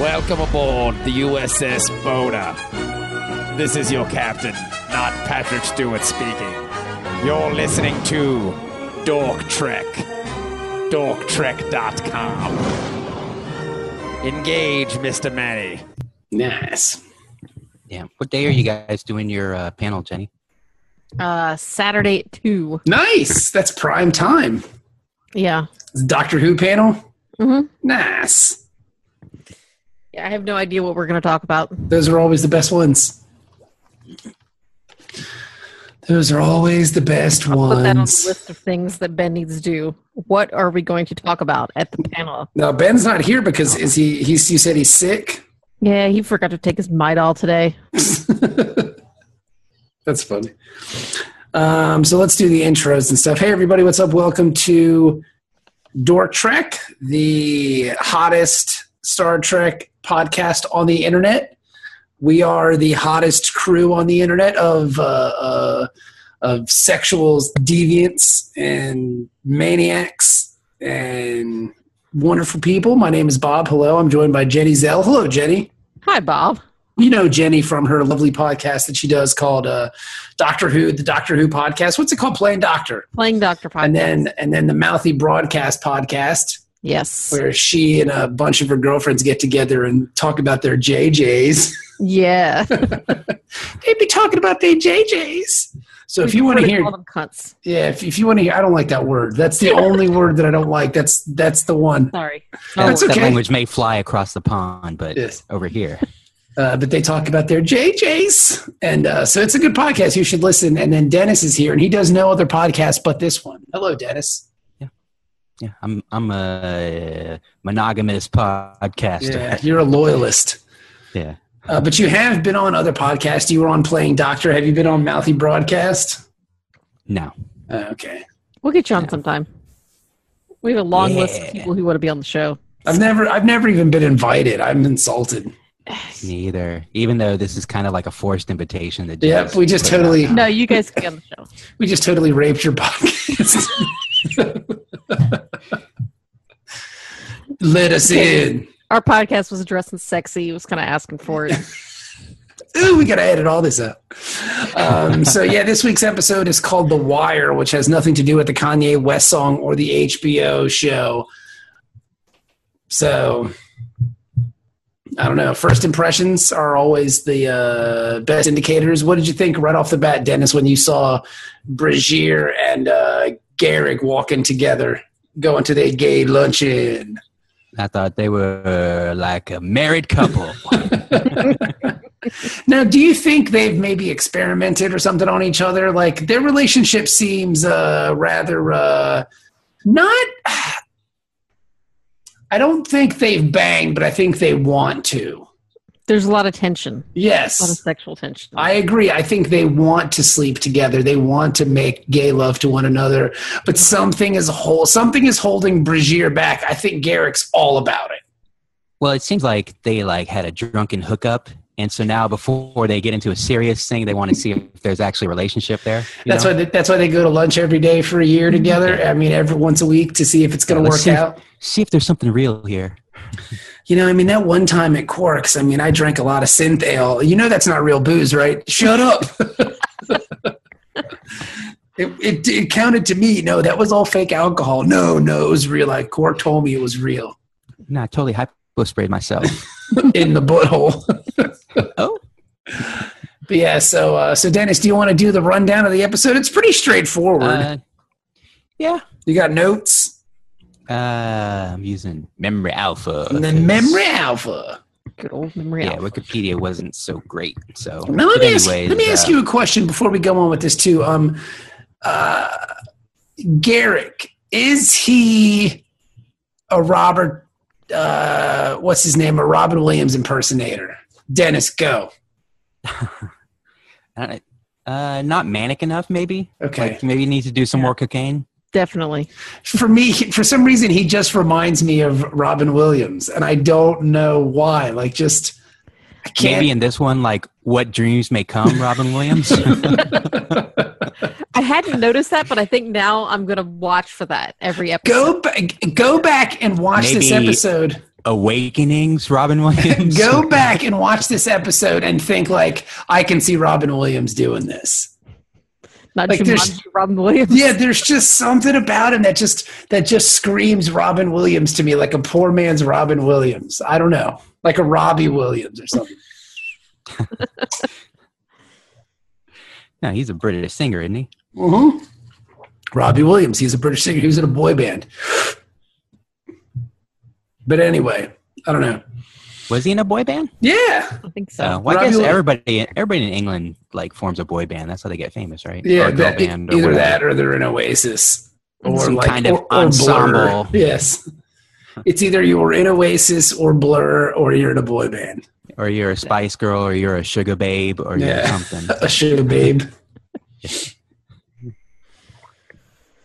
Welcome aboard the USS Boda. This is your captain, not Patrick Stewart speaking. You're listening to Dork Trek. DorkTrek.com. Engage, Mr. Manny. Nice. Yeah. What day are you guys doing your uh, panel, Jenny? Uh, Saturday at two. Nice. That's prime time. Yeah. Doctor Who panel. Mm-hmm. Nice. Yeah, I have no idea what we're going to talk about. Those are always the best ones. Those are always the best Put that on the ones. list of things that Ben needs to do. What are we going to talk about at the panel? Now Ben's not here because is he? He's you said he's sick. Yeah, he forgot to take his Midol today. That's funny. Um, so let's do the intros and stuff. Hey, everybody, what's up? Welcome to Dork Trek, the hottest Star Trek podcast on the internet. We are the hottest crew on the internet of uh, uh, of sexual deviants and maniacs and wonderful people. My name is Bob. Hello, I'm joined by Jenny Zell. Hello, Jenny Hi, Bob. you know Jenny from her lovely podcast that she does called uh, Doctor Who, the Doctor Who podcast. What's it called? Playing Doctor. Playing Dr. Podcast. And then and then the Mouthy Broadcast podcast, yes. where she and a bunch of her girlfriends get together and talk about their JJs. Yeah. They'd be talking about their JJs. So if you want to hear, Call them cunts. yeah, if, if you want to hear, I don't like that word. That's the only word that I don't like. That's that's the one. Sorry. That's that okay. language may fly across the pond, but Yes. over here. uh, but they talk about their JJs. And uh, so it's a good podcast. You should listen. And then Dennis is here, and he does no other podcast but this one. Hello, Dennis. Yeah, I'm I'm a monogamous podcaster. Yeah, you're a loyalist. Yeah. Uh, but you have been on other podcasts. You were on Playing Doctor. Have you been on Mouthy Broadcast? No. Uh, okay. We'll get you on sometime. We have a long list of people who want to be on the show. I've never, I've never even been invited. I'm insulted. Neither. Even though this is kind of like a forced invitation that Yep, we just totally- No, you guys can be on the show. We just totally raped your podcast. Let us in. Our podcast was dressed and sexy. It was kind of asking for it. Ooh, we got to edit all this up. Um, so yeah, this week's episode is called "The Wire," which has nothing to do with the Kanye West song or the HBO show. So I don't know. First impressions are always the uh, best indicators. What did you think right off the bat, Dennis, when you saw Bashir and uh, Garak walking together, going to their gay luncheon? I thought they were like a married couple. Now, do you think they've maybe experimented or something on each other? Like their relationship seems uh, rather uh, not. I don't think they've banged, but I think they want to. There's a lot of tension, Yes. a lot of sexual tension. I agree. I think they want to sleep together. They want to make gay love to one another, but something is whole. Something is holding Bashir back. I think Garak's all about it. well, it seems like they like had a drunken hookup. And so now before they get into a serious thing, they want to see if there's actually a relationship there. That's know? why. They, that's why they go to lunch every day for a year together. I mean, every once a week to see if it's going to Let's work see- out. See if there's something real here. You know, I mean, that one time at Quarks, I mean, I drank a lot of synthehol. You know, that's not real booze, right? Shut up. it, it, it counted to me. No, that was all fake alcohol. No, no, it was real. Like Quark told me it was real No, I totally hypo sprayed myself. in the butthole. oh, But yeah, so uh, so Dennis, do you want to do the rundown of the episode? It's pretty straightforward. uh, yeah. you got notes Uh, I'm using Memory Alpha. and then 'cause- memory alpha. Good old memory. Alpha. Yeah, alpha. Wikipedia wasn't so great. So, Now let but me ask, anyways, let me ask uh, you a question before we go on with this too. Um, uh, Garak is he a Robert? Uh, what's his name? A Robin Williams impersonator? Dennis, go. uh, uh, not manic enough, maybe. Okay. Like maybe you need to do some more cocaine. Definitely. For me, for some reason, he just reminds me of Robin Williams, and I don't know why. Like, just I can't. Maybe in this one, like what dreams may come, Robin Williams. I hadn't noticed that, but I think now I'm going to watch for that every episode. go back, go back and watch this episode. Awakenings, Robin Williams. Go back and watch this episode and think like I can see Robin Williams doing this. Not Like, there's- Jumanji, Robin Williams. Yeah, there's just something about him that just that just screams Robin Williams to me, like a poor man's Robin Williams. I don't know, like a Robbie Williams or something. No, he's a British singer, isn't he? hmm Robbie Williams. He's a British singer. He was in a boy band. But anyway, I don't know. Was he in a boy band? Yeah, Uh, I think so. So, well, I guess Williams- everybody, everybody in England like forms a boy band. That's how they get famous, right? yeah. Or a girl That, band or either whatever. that or they're in Oasis or Some like kind of or, or Blur. Yes, it's either you're in Oasis or Blur or you're in a boy band. or you're a Spice Girl, or you're a Sugar Babe, or you're Yeah. something. a sugar babe.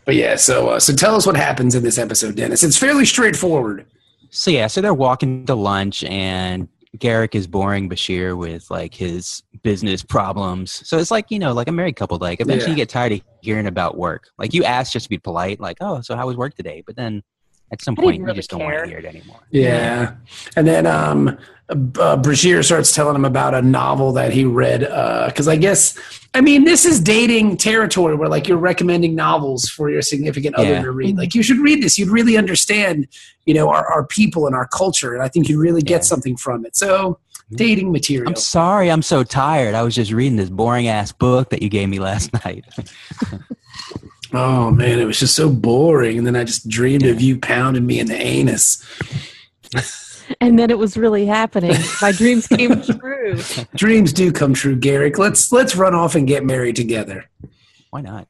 but yeah, so uh, so tell us what happens in this episode, Dennis. It's fairly straightforward. So yeah, so they're walking to lunch, and Garak is boring Bashir with like his business problems. So it's like you know, like a married couple. Like eventually, Yeah. you get tired of hearing about work. Like you ask just to be polite, like, "Oh, so how was work today?" But then at some I point, really you just don't want to hear it anymore. Yeah, and then um, uh, Bashir starts telling him about a novel that he read because I guess I mean this is dating territory where like you're recommending novels for your significant other Yeah. to read. Like you should read this. You'd really understand, you know, our, our people and our culture, and I think you'd really get Yeah. something from it. So dating material. I'm sorry, I'm so tired. I was just reading this boring ass book that you gave me last night. Oh man, it was just so boring. And then I just dreamed of you pounding me in the anus. And then it was really happening. My dreams came true. Dreams do come true, Garak. Let's let's run off and get married together. Why not?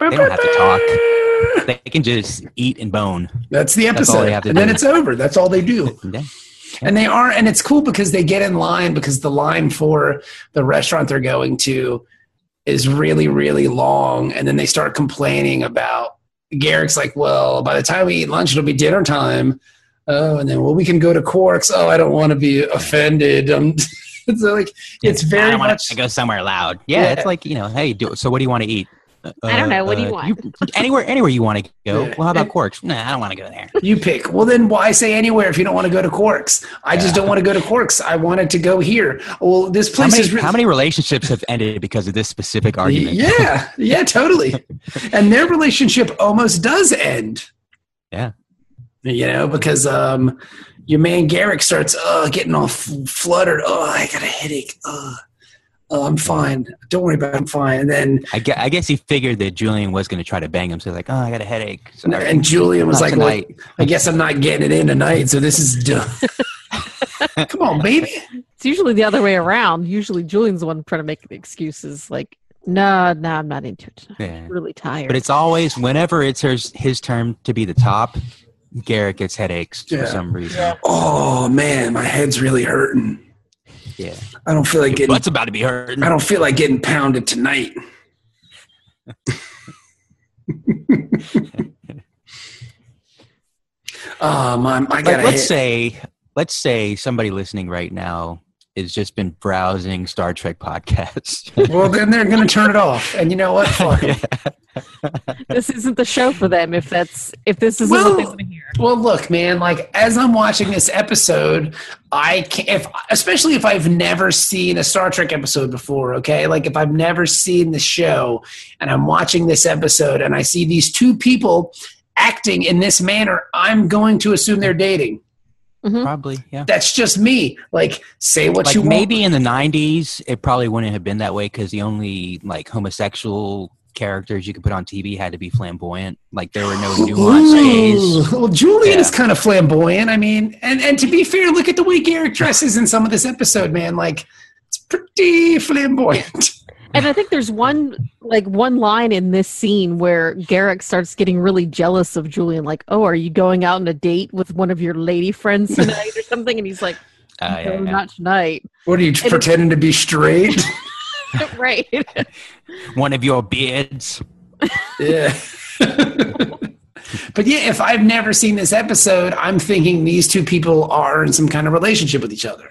They don't have to talk. They can just eat and bone. That's the episode. they have to and then it's over. That's all they do. Yeah. And they are and it's cool because they get in line because the line for the restaurant they're going to is really, really long. And then they start complaining about Garak's like, well, by the time we eat lunch, it'll be dinner time. Oh, and then well, we can go to Quarks. Oh, I don't want to be offended. Um, it's like it's very don't much to go somewhere loud. Yeah, Yeah. it's like you know, hey, do, so what do you want to eat? Uh, I don't know. What do you uh, want? anywhere, anywhere you want to go. Well, how about Quarks? Nah, I don't want to go there. You pick. Well, then why say anywhere if you don't want to go to Quarks? I just don't want to go to Quarks. I wanted to go here. Well, this How place many, is really. how many relationships have ended because of this specific argument? Yeah, yeah, totally. and their relationship almost does end. Yeah. You know, because um, your man Garak starts uh, getting all f- fluttered. Oh, I got a headache. Uh, oh, I'm fine. Don't worry about it. I'm fine. And then I, guess, I guess he figured that Julian was going to try to bang him. So he's like, oh, I got a headache. Sorry. and Julian was Not like, well. I guess I'm not getting it in tonight, so this is done. Come on, baby. It's usually the other way around. Usually Julian's the one trying to make the excuses like, no, no, I'm not into it. Yeah. I'm really tired. But it's always whenever it's his, his turn to be the top, Garrett gets headaches Yeah. for some reason. Oh man, my head's really hurting. Yeah. I don't feel like Your getting. butt's about to be hurting. I don't feel like getting pounded tonight. um, I'm, I Like, let's say let's say somebody listening right now has just been browsing Star Trek podcasts. Well, then they're going to turn it off, and you know what? Fuck 'em. this isn't the show for them if that's if this isn't what they Well- want to hear. Well, look, man. Like as I'm watching this episode, I can if especially if I've never seen a Star Trek episode before. Okay, like if I've never seen the show and I'm watching this episode and I see these two people acting in this manner, I'm going to assume they're dating. Mm-hmm. Probably, yeah. That's just me. Like, say what Like you want. maybe in the '90s, it probably wouldn't have been that way because the only like homosexual characters you could put on TV had to be flamboyant. Like there were no nuances. Well, Julian Yeah. is kind of flamboyant. I mean, and and to be fair, look at the way Garak dresses in some of this episode, man. Like, it's pretty flamboyant. And I think there's one like one line in this scene where Garak starts getting really jealous of Julian, like, "Oh, are you going out on a date with one of your lady friends tonight or something?" And he's like, Uh, "No, yeah, yeah. not tonight." What are you And- pretending to be straight? right. One of your beards. yeah. but yeah, if I've never seen this episode, I'm thinking these two people are in some kind of relationship with each other.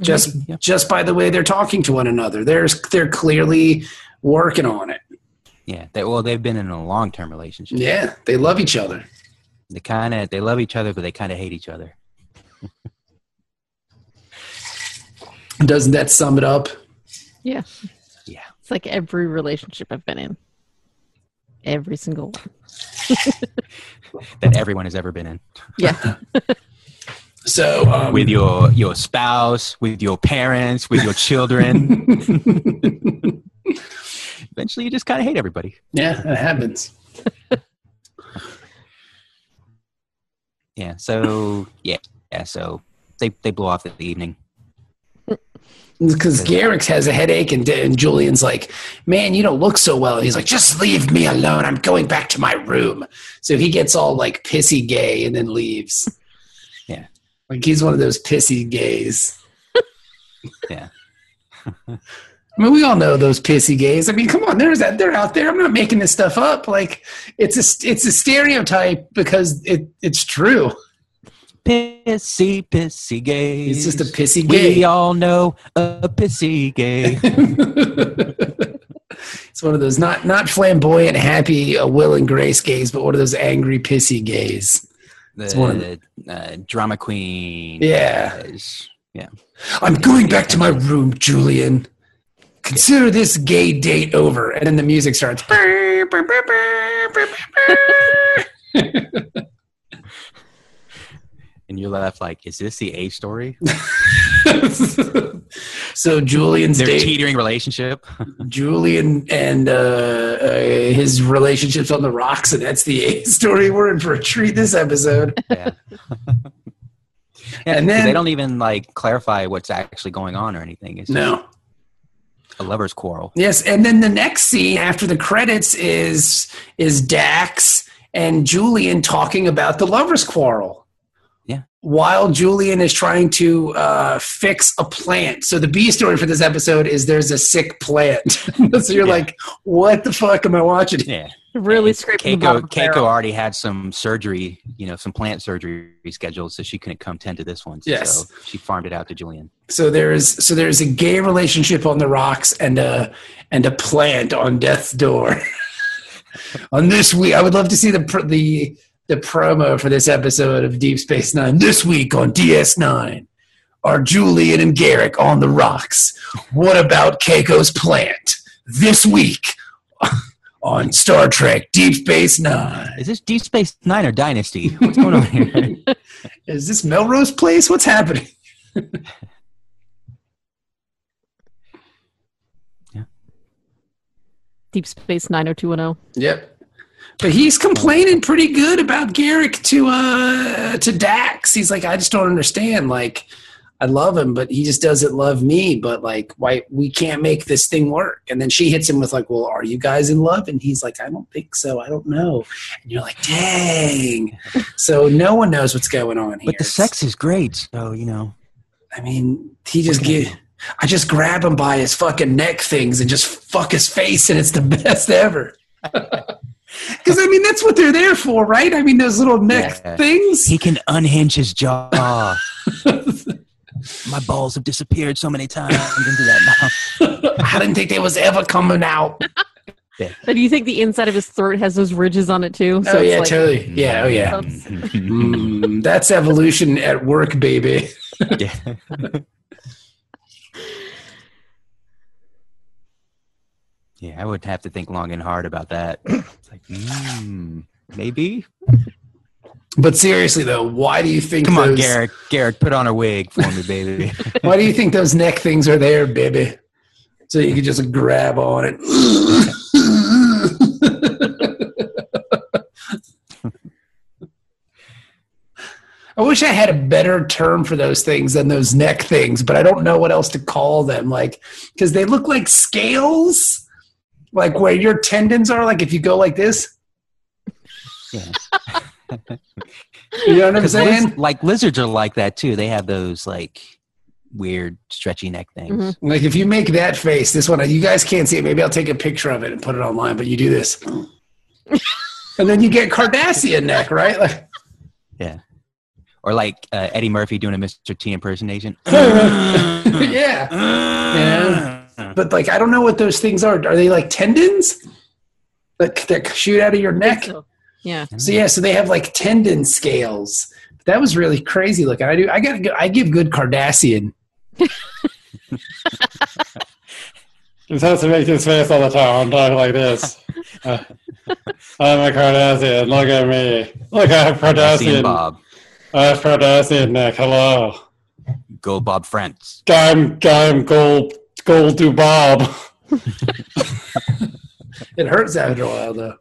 Just Yep. just by the way they're talking to one another. There's they're clearly working on it. Yeah. They, well, they've been in a long-term relationship. Yeah, they love each other. They kind of they love each other, but they kind of hate each other. Doesn't that sum it up? Yeah. Yeah. It's like every relationship I've been in. Every single one. That everyone has ever been in Yeah. So um, with your your spouse, with your parents, with your children. Eventually, you just kind of hate everybody. yeah, it happens. Yeah. So yeah, yeah. So they they blow off the evening. Because Garak has a headache, and, and Julian's like, "Man, you don't look so well." And he's like, "Just leave me alone. I'm going back to my room." So he gets all like pissy gay and then leaves. Like he's one of those pissy gays. Yeah. I mean, we all know those pissy gays. I mean, come on, there's that. They're out there. I'm not making this stuff up. Like, it's a it's a stereotype because it it's true. Pissy, pissy gay. He's just a pissy gay. We all know a pissy gay. it's one of those not not flamboyant, happy, uh, Will and Grace gays, but one of those angry, pissy gays. The one of uh, drama queen. Yeah. is- Yeah. I'm going back to my room, Julian. Consider this gay date over, and then the music starts. And you're left like, is this the A story? so Julian's Their date. teetering relationship. Julian and uh, uh, his relationships on the rocks, and that's the A story. We're in for a treat this episode. Yeah. And then- they don't even like clarify what's actually going on or anything. It's No. a lover's quarrel. Yes, and then the next scene after the credits is is Dax and Julian talking about the lovers' quarrel. Yeah. While Julian is trying to uh, fix a plant. So the B story for this episode is there's a sick plant. so you're Yeah. like, what the fuck am I watching? Yeah. Really And scraping the Keiko, bottom of the Keiko already had some surgery, you know, some plant surgery scheduled, so she couldn't come tend to this one. Yes. So she farmed it out to Julian. So there's so there's a gay relationship on the rocks and a and a plant on death's door. on this week, I would love to see the pr- the the promo for this episode of Deep Space Nine this week on DS9. Are Julian and Garak on the rocks? What about Keiko's plant this week on Star Trek Deep Space Nine? Is this Deep Space Nine or Dynasty? What's going on here? Is this Melrose Place? What's happening? Deep Space 90210. Yep. But he's complaining pretty good about Garak to uh to Dax. He's like, I just don't understand. Like, I love him, but he just doesn't love me. But like, why we can't make this thing work? And then she hits him with like, Well, are you guys in love? And he's like, I don't think so. I don't know. And you're like, Dang. So no one knows what's going on here. but the sex is great, so you know. I mean, he just get. I just grab him by his fucking neck things and just fuck his face, and it's the best ever. Because I mean, that's what they're there for, right? I mean, those little neck Yeah. things. He can unhinge his jaw. My balls have disappeared so many times into that mouth. I didn't think they was ever coming out. But do you think the inside of his throat has those ridges on it too? oh it's yeah, like- totally. Yeah, oh yeah. Mm, that's evolution at work, baby. yeah. yeah, I would have to think long and hard about that. It's like, hmm, maybe. But seriously though, why do you think? Come on, those, Garrett. Garrett, put on a wig for me, baby. Why do you think those neck things are there, baby? So you can just grab on it. I wish I had a better term for those things than those neck things, but I don't know what else to call them. Like, because they look like scales, like where your tendons are. Like if you go like this, yeah. you know what I'm 'Cause saying? liz- like lizards are like that too. They have those like weird stretchy neck things. Like if you make that face, this one you guys can't see it. Maybe I'll take a picture of it and put it online. But you do this, and then you get Cardassian neck, right? Like, Yeah. Or like uh, Eddie Murphy doing a Mr. T impersonation. yeah. Yeah. But like, I don't know what those things are. Are they like tendons that that shoot out of your neck? so. Yeah. So yeah, so they have like tendon scales. That was really crazy looking. I do. I got. I give good Cardassian. Just has to make his face all the time. Talk like this. Uh, I'm a Cardassian. Look at me. Look, I have Cardassian Cardassian. Bob. I have Cardassian Nick. Hello. Go Bob Frantz. I'm I'm gold gold to Bob. It hurts after a while though.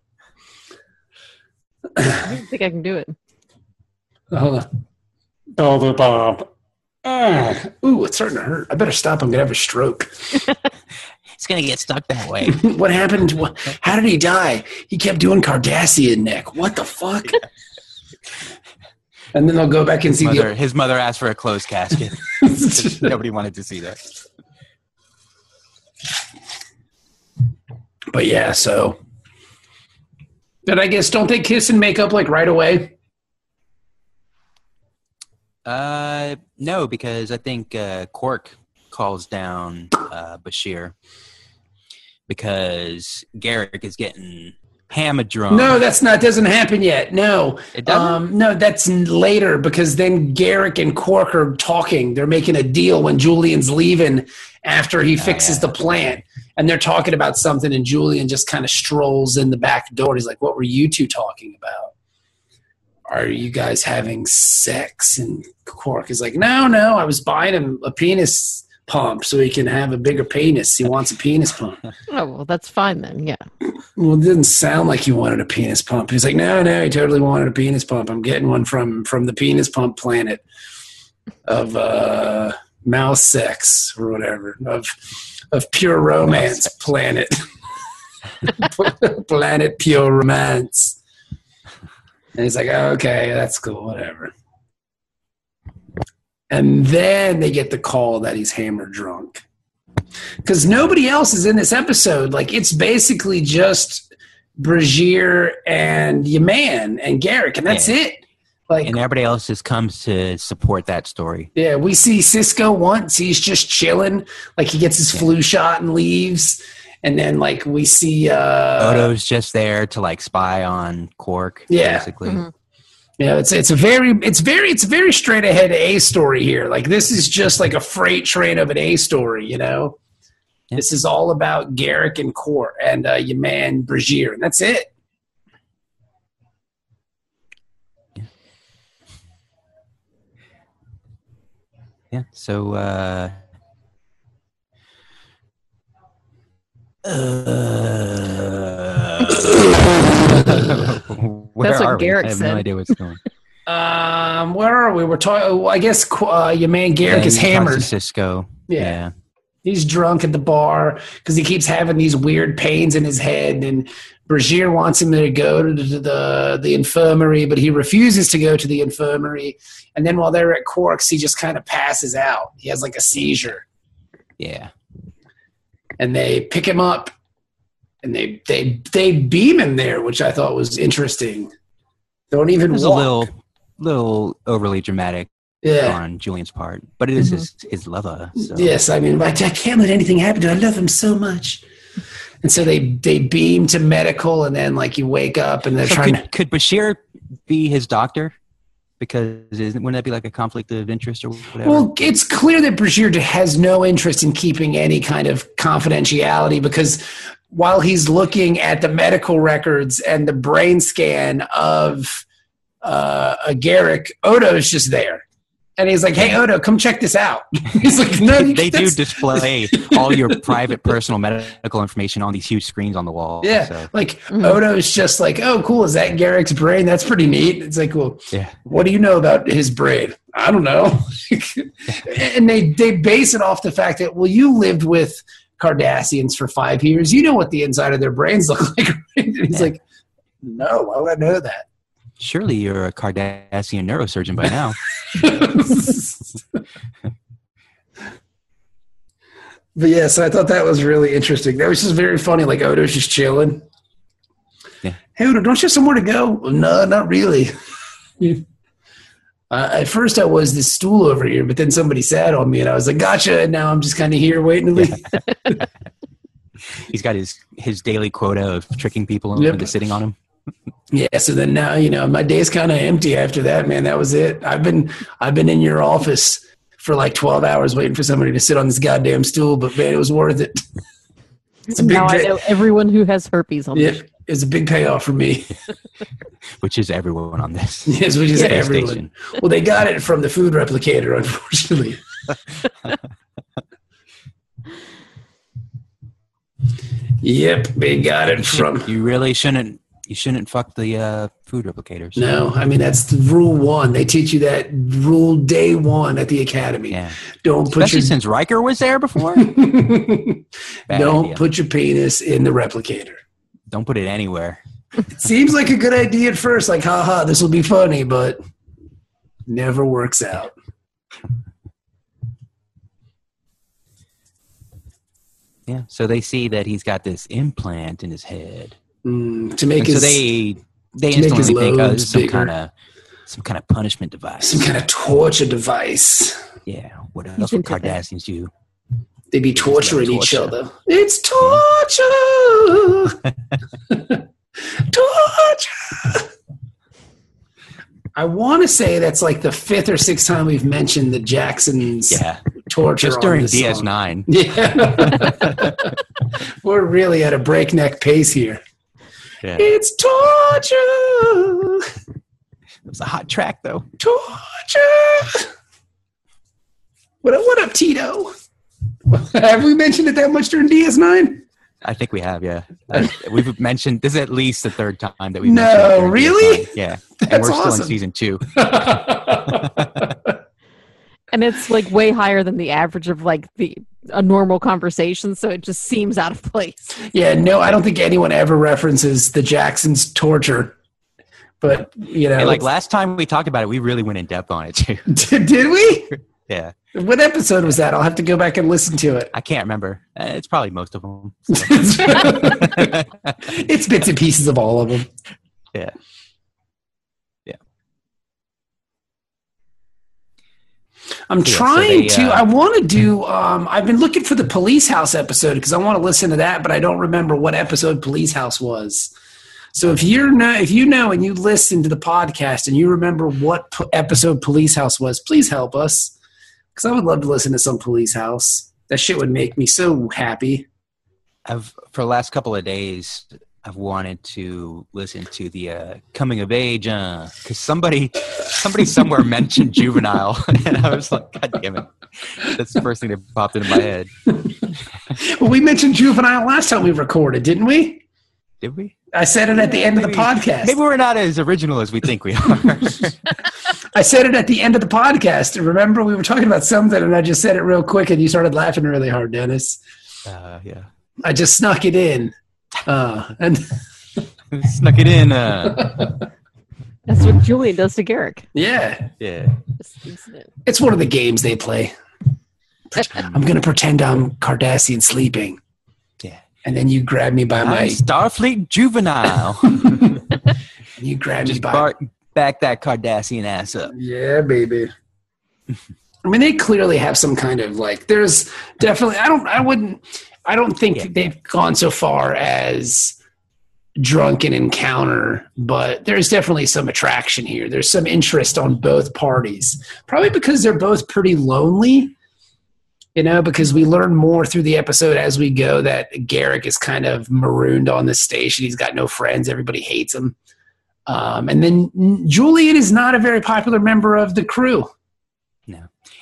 I don't think I can do it. Hold on. Gold to Bob. Ah. Ooh, it's starting to hurt. I better stop. I'm gonna have a stroke. It's gonna get stuck that way. what happened? What, how did he die? He kept doing Cardassian neck. What the fuck? and then they'll go back and His see mother, his mother asked for a closed casket. Nobody wanted to see that. But yeah, so. But I guess don't they kiss and make up like right away? Uh, no, because I think uh, Quark calls down uh, Bashir because Garak is getting hammered drunk. No, that's not. Doesn't happen yet. No, it doesn't. Um, no, that's later because then Garak and Quark are talking. They're making a deal when Julian's leaving after he fixes yeah. the plant, and they're talking about something. And Julian just kind of strolls in the back door. He's like, "What were you two talking about? Are you guys having sex?" And Quark is like, "No, no, I was buying him a penis." Pump so he can have a bigger penis. He wants a penis pump. Oh well, that's fine then. Yeah. Well, it didn't sound like he wanted a penis pump. He's like, no, no, he totally wanted a penis pump. I'm getting one from from the penis pump planet of uh, mouse sex or whatever of of pure romance planet planet pure romance. And he's like, oh, okay, that's cool, whatever. And then they get the call that he's hammered drunk because nobody else is in this episode. Like it's basically just Bashir and Yaman and Garak, and that's Yeah. it. Like, and everybody else just comes to support that story. yeah, we see Sisko once. He's just chilling. Like he gets his flu shot and leaves. And then like we see uh Odo's just there to like spy on Quark. Yeah. basically. Mhm. Yeah, it's it's a very it's very it's a very straight ahead A story here. Like this is just like a freight train of an A story, you know. Yeah. This is all about Garak and Quark and uh, your man Bashir, and that's it. Yeah. So. uh uh, That's what are we? Garak I have said. no idea what's going. Um, where are we? We're talking. I guess uh, your man Garak Yeah, is he talks to hammered. Sisko. Yeah. yeah. He's drunk at the bar because he keeps having these weird pains in his head, and Bashir wants him to go to the, the infirmary, but he refuses to go to the infirmary. And then while they're at Quarks, he just kind of passes out. He has like a seizure, Yeah. and they pick him up, and they they they beam him there, which I thought was interesting. Don't even was a walk. little, little overly dramatic yeah. on Julian's part, but it is his his lover. So. Yes, I mean, I, I can't let anything happen to him. I love him so much. And so they they beam to medical, and then like you wake up, and they're So trying could, could Bashir be his doctor? Because isn't, wouldn't that be like a conflict of interest or whatever? Well, it's clear that Bashir has no interest in keeping any kind of confidentiality because while he's looking at the medical records and the brain scan of uh, a Garak, Odo's just there. And he's like, "Hey, Odo, come check this out." He's like, "No, you- they do display all your private personal medical information on these huge screens on the wall. Yeah, So, like Mhm. Odo's just like, oh, cool. Is that Garak's brain? That's pretty neat. It's like, well, yeah. what do you know about his brain? I don't know. and they they base it off the fact that well, you lived with Cardassians for five years. You know what the inside of their brains look like. Right? And he's Yeah. like, no, why would I know that? Surely you're a Cardassian neurosurgeon by now. but yeah, so I thought that was really interesting. That was just very funny. Like Odo's just chilling. Yeah. Hey Odo, don't you have somewhere to go? No, not really. uh, at first, I was this stool over here, but then somebody sat on me, and I was like, "Gotcha!" And now I'm just kind of here waiting to leave. He's got his his daily quota of tricking people Yep. into sitting on him. Yeah, so then now you know my day's kind of empty after that, man. That was it. I've been I've been in your office for like twelve hours waiting for somebody to sit on this goddamn stool, but man, it was worth it. It's a big now I know everyone who has herpes on Yeah, this. it's a big payoff for me. which is everyone on this. yes, which is space everyone. station. Well, they got it from the food replicator, unfortunately. yep, they got it from. You really shouldn't. You shouldn't fuck the uh, food replicators. No, I mean that's the rule one. They teach you that rule day one at the academy. Yeah. Don't put Especially your since Riker was there before. Don't idea. put your penis in the replicator. Don't put it anywhere. It seems like a good idea at first, like haha, this will be funny, but never works out. Yeah. So they see that he's got this implant in his head, Mm, to make and his so they they to make his instantly think, lobes this is some bigger. kind of some kind of punishment device. some kind of torture device. yeah. What else would into. Cardassians do? They'd be torturing each other. It's torture. torture. I want to say that's like the fifth or sixth time we've mentioned the Jacksons Yeah. torture. Just on during this. DS9. Yeah. We're really at a breakneck pace here. Yeah. It's torture. It was a hot track though. Torture. What up, what up, Tito? Have we mentioned it that much during DS9? I think we have, yeah. Uh, we've mentioned this is at least the third time that we've. No, mentioned it during really? DS9. Yeah, and we're still in season two. And it's like way higher than the average of like the a normal conversation, so it just seems out of place. yeah, no, I don't think anyone ever references the Jacksons' torture. But, you know, And like last time we talked about it, we really went in depth on it too. did, did we? Yeah, What episode was that? I'll have to go back and listen to it. I can't remember. Uh, It's probably most of them. it's bits and pieces of all of them. Yeah. Yeah. I'm Yeah, so trying they, to. uh, I want to do. Um, I've been looking for the Police House episode because I want to listen to that, but I don't remember what episode Police House was. So if you're know, if you know and you listen to the podcast and you remember what p- episode Police House was, please help us because I would love to listen to some Police House. That shit would make me so happy. I've for the last couple of days, I've wanted to listen to the uh, coming of age because somebody, somebody somewhere mentioned juvenile, and I was like, God damn it! That's the first thing that popped into my head. Well, we mentioned juvenile last time we recorded, didn't we? Did we? I said it at the end of the podcast. Maybe we're not as original as we think we are. I said it at the end of the podcast. Remember, we were talking about something, and I just said it real quick, and you started laughing really hard, Dennis. uh, yeah, I just snuck it in, uh, and snuck it in. Uh, That's what Julian does to Garak. yeah, yeah, Just sneaks it in. it's one of the games they play. I'm gonna pretend I'm Cardassian sleeping, yeah. and then you grab me by I'm my, Starfleet juvenile. you grab me Just by, bar- back that Cardassian ass up. yeah, baby. I mean, they clearly have some kind of like. There's definitely. I don't. I wouldn't. I don't think Yeah. they've gone so far as drunken encounter, but there's definitely some attraction here. There's some interest on both parties. Probably because they're both pretty lonely. You know, because we learn more through the episode as we go that Garak is kind of marooned on the station. He's got no friends. Everybody hates him. Um, and then Julian is not a very popular member of the crew.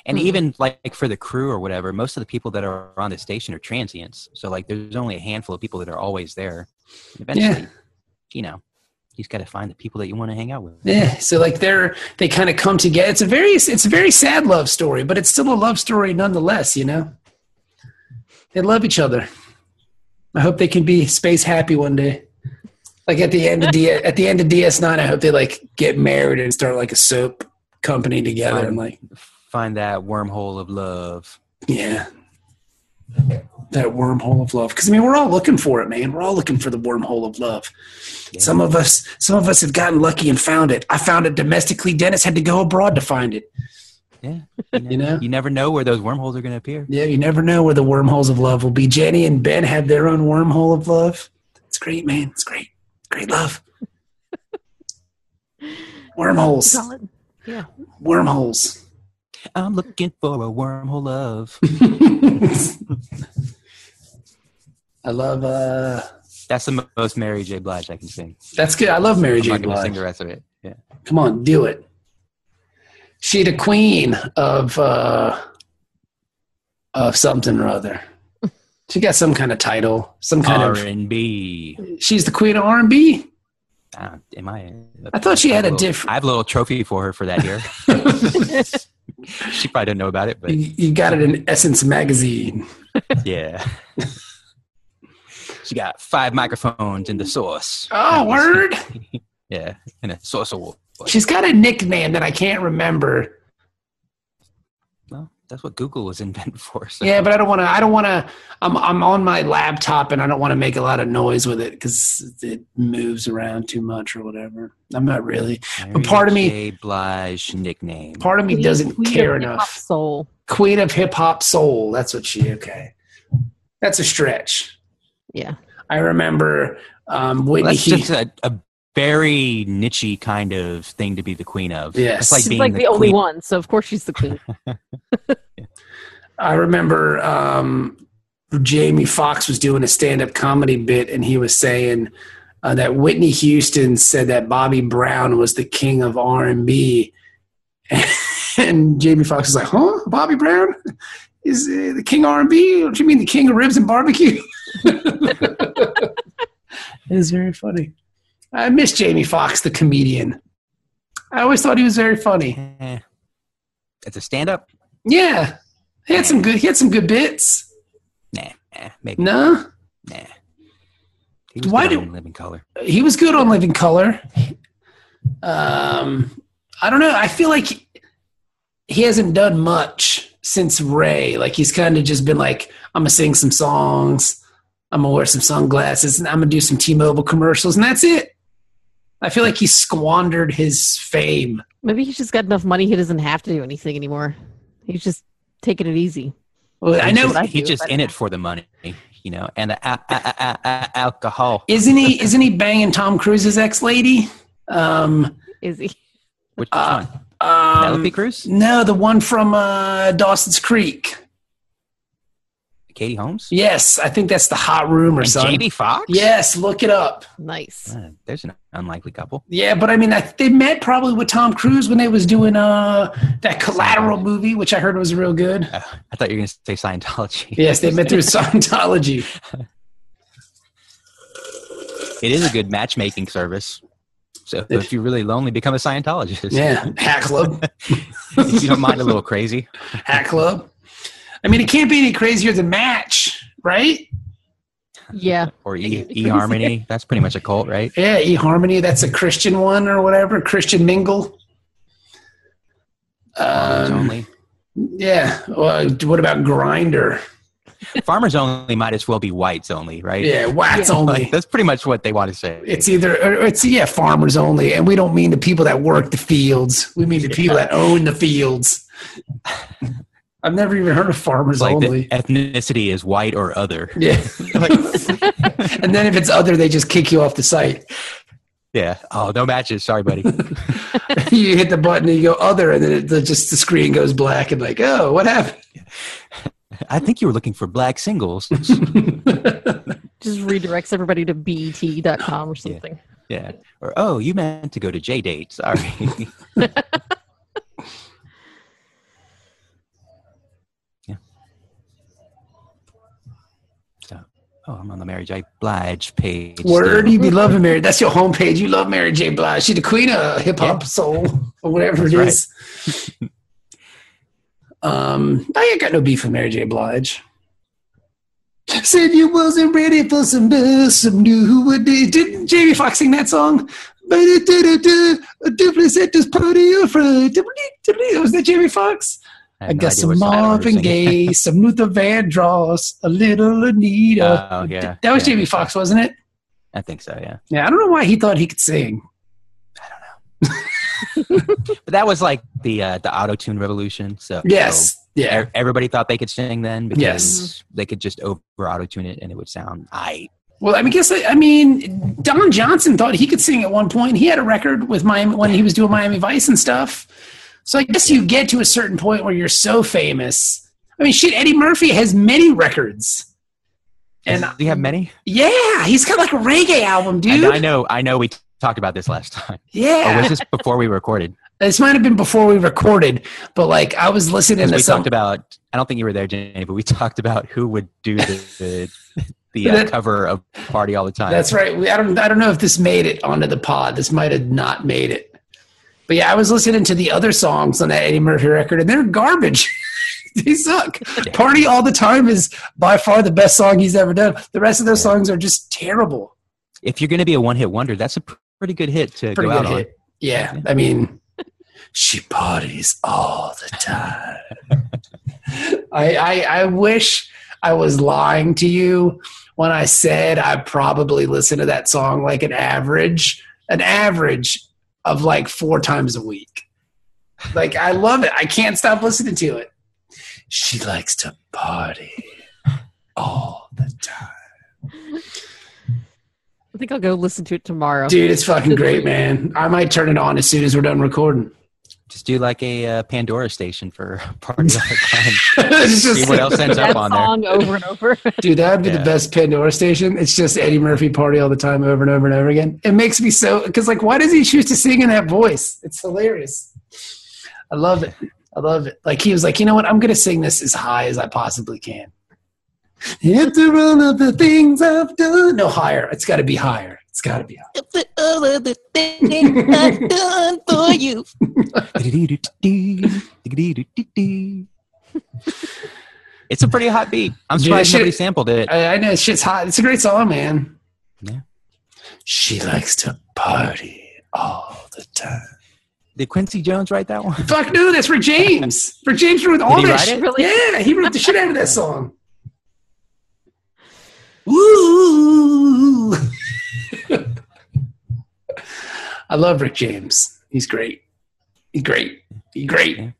And Mhm. even like for the crew or whatever, most of the people that are on the station are transients. So like, there's only a handful of people that are always there. Eventually, you know, you just got to find the people that you want to hang out with. Yeah, so like they're they kind of come together. It's a very it's a very sad love story, but it's still a love story nonetheless. You know, they love each other. I hope they can be space happy one day. Like at the end of D at the end of DS Nine, I hope they like get married and start like a soap company together and like Find that wormhole of love. yeah, that wormhole of love. Because I mean, we're all looking for it, man. We're all looking for the wormhole of love. Yeah. Some of us, some of us have gotten lucky and found it. I found it domestically. Dennis had to go abroad to find it. Yeah. You know? You never know where those wormholes are going to appear. Yeah, you never know where the wormholes of love will be. Jenny and Ben have their own wormhole of love. It's great, man. It's great. Great love. Wormholes. Yeah. Wormholes. I'm looking for a wormhole love. I love. uh That's the most Mary J. Blige I can sing. That's good. I love Mary I'm J. not gonna sing the rest of it. Yeah. Come on, do it. She the queen of uh of something or other. She got some kind of title, some kind of R&B. She's the queen of R and B. Uh, Am I? I thought she had a little- different- I have a little trophy for her for that here. she probably didn't know about it, but You, you got it in Essence magazine. yeah. she got five microphones in the source. Oh, word! Yeah, in a source award. She's got a nickname that I can't remember. Well, that's what Google was invented for. So. Yeah, but I don't want to. I don't want to. I'm I'm on my laptop and I don't want to make a lot of noise with it because it moves around too much or whatever. I'm not really. Mary part of me- J. Blige nickname. Part of me Queen- doesn't queen of care hip-hop enough. Soul. Queen of hip hop soul. That's what she. Okay, that's a stretch. Yeah. I remember um, Whitney. That's Houston. just a, a very nichey kind of thing to be the queen of. Yes. It's like She's being like the, only one, so of course she's the queen. I remember um, Jamie Foxx was doing a stand-up comedy bit, and he was saying uh, that Whitney Houston said that Bobby Brown was the king of R and B, and Jamie Foxx is like, "Huh? Bobby Brown is uh, the king of R and B? Don't you mean the king of ribs and barbecue?" it is very funny. I miss Jamie Foxx, the comedian. I always thought he was very funny. Eh. It's a stand up? Yeah, he had some good. He had some good bits. Nah, nah, maybe. No. Nah. He was Why good do- on Living Color. he was good on Living Color. Um, I don't know. I feel like he, he hasn't done much since Ray. Like he's kind of just been like, I'm gonna sing some songs, I'm gonna wear some sunglasses, and I'm gonna do some T-Mobile commercials, and that's it. I feel like he squandered his fame. Maybe he's just got enough money he doesn't have to do anything anymore. He's just taking it easy. Well, I He's know. just- I He's do, just in it for the money, you know, and the a- a- a- a- alcohol. Isn't he? Isn't he banging Tom Cruise's ex lady? Um, Is he? Which uh, one? um, Penelope Cruz? no, the one from uh, Dawson's Creek. Katie Holmes? Yes, I think that's the hot rumor, And son. Jamie Foxx? Yes, look it up. Nice. Uh, there's an unlikely couple. Yeah, but I mean, I, they met probably with Tom Cruise when they was doing uh that Collateral movie, which I heard was real good. Uh, I thought you were going to say Scientology. Yes, they met through Scientology. It is a good matchmaking service. So if you're really lonely, become a Scientologist. Yeah, hack Club, if you don't mind a little crazy. Hack Club. I mean, it can't be any crazier than Match, right? Yeah. Or Crazy. E, e Harmony. That's pretty much a cult, right? Yeah, eHarmony. That's a Christian one or whatever. Christian Mingle. Farmers Um, only. yeah. Well, what about Grindr? Farmers only might as well be whites only, right? Yeah, whites Yeah. only. Like, that's pretty much what they want to say. It's either or it's yeah, farmers only, and we don't mean the people that work the fields. We mean the people that own the fields. I've never even heard of farmers like only. the ethnicity is white or other. yeah, Like, and then if it's other, they just kick you off the site. yeah. Oh, no matches. Sorry, buddy. you hit the button and you go other, and then it, the, just the screen goes black and like, oh, what happened? I think you were looking for black singles. Just redirects everybody to BET.com or something. yeah. Or, oh, you meant to go to J Date. Sorry. yeah. So, oh, I'm on the Mary J. Blige page. Word, still. you be loving Mary. That's your homepage. You love Mary J. Blige. She's the queen of hip hop Yeah. soul or whatever it That's is. um, I ain't got no beef with Mary J. Blige. Said you wasn't ready for some uh, some new ideas. Didn't Jamie Foxx sing that song? Definitely set this party afraid. Was that Jamie Foxx? I, I, no got some what song I remember Marvin. Gaye, some Luther Vandross, a little Anita. Oh, yeah. that was Yeah. Jamie Foxx, wasn't it? I think so, yeah. Yeah, I don't know why he thought he could sing. I don't know. but that was like the uh, the auto tune revolution. So Yes. so Yeah. everybody thought they could sing then because Yes. they could just over auto tune it and it would sound I. Well, I mean, guess I mean Don Johnson thought he could sing at one point. He had a record with Miami when he was doing Miami Vice and stuff. So I guess you get to a certain point where you're so famous. I mean, shit, Eddie Murphy has many records. And Does he have many? yeah, he's got like a reggae album, I, dude. I know. I know. We talked about this last time. Or Yeah, was this before we recorded? this might have been before we recorded, but like I was listening to we some. talked about. I don't think you were there, Jenny, but we talked about who would do the the, the uh, cover of "Party All the Time." That's right. We, I don't. I don't know if this made it onto the pod. This might have not made it. But yeah, I was listening to the other songs on that Eddie Murphy record, and they're garbage. they suck. Party all the time is by far the best song he's ever done. The rest of those Yeah. songs are just terrible. if you're going to be a one-hit wonder, that's a pretty good hit to Pretty go out hit. Yeah, I mean, she parties all the time. I, I I wish I was lying to you when I said I probably listen to that song like an average, an average of like four times a week. Like I love it. I can't stop listening to it. She likes to party all the time. I think I'll go listen to it tomorrow. Dude, it's fucking great, man. I might turn it on as soon as we're done recording. Just do like a uh, Pandora station for "Party All the Time." See what else ends up on there. song over and over. Dude, that would be Yeah. the best Pandora station. It's just Eddie Murphy party all the time, over and over and over again. It makes me so because, like, why does he choose to sing in that voice? It's hilarious. I love it. I love it. Like he was like, you know what? I'm gonna sing this as high as I possibly can. After all of the things I've done, no higher. It's got to be higher. It's got to be higher. After all of the things I've done for you. it's a pretty hot beat. I'm Dude, surprised shit- nobody sampled it. I, I know shit's hot. It's a great song, man. Yeah. She likes to party all the time. Did Quincy Jones write that one? Fuck no, that's Rick James. Rick James wrote all he that shit. Really? Yeah, he wrote the shit out of that song. Woo! I love Rick James. He's great. He's great. He's great.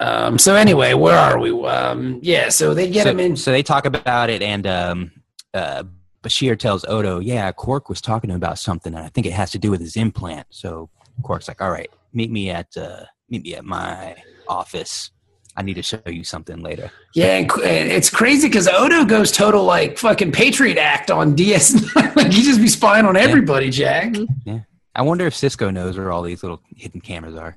Um, so anyway, where are we? Um, yeah, so they get so, him in. so they talk about it, and um, uh, Bashir tells Odo, "Yeah, Quark was talking about something, and I think it has to do with his implant." So Quark's like, "All right, meet me at uh, meet me at my office. I need to show you something later." Yeah, and and it's crazy because Odo goes total like fucking Patriot Act on DS9. like he just be spying on everybody, Jack. Mm-hmm. Yeah. I wonder if Sisko knows where all these little hidden cameras are.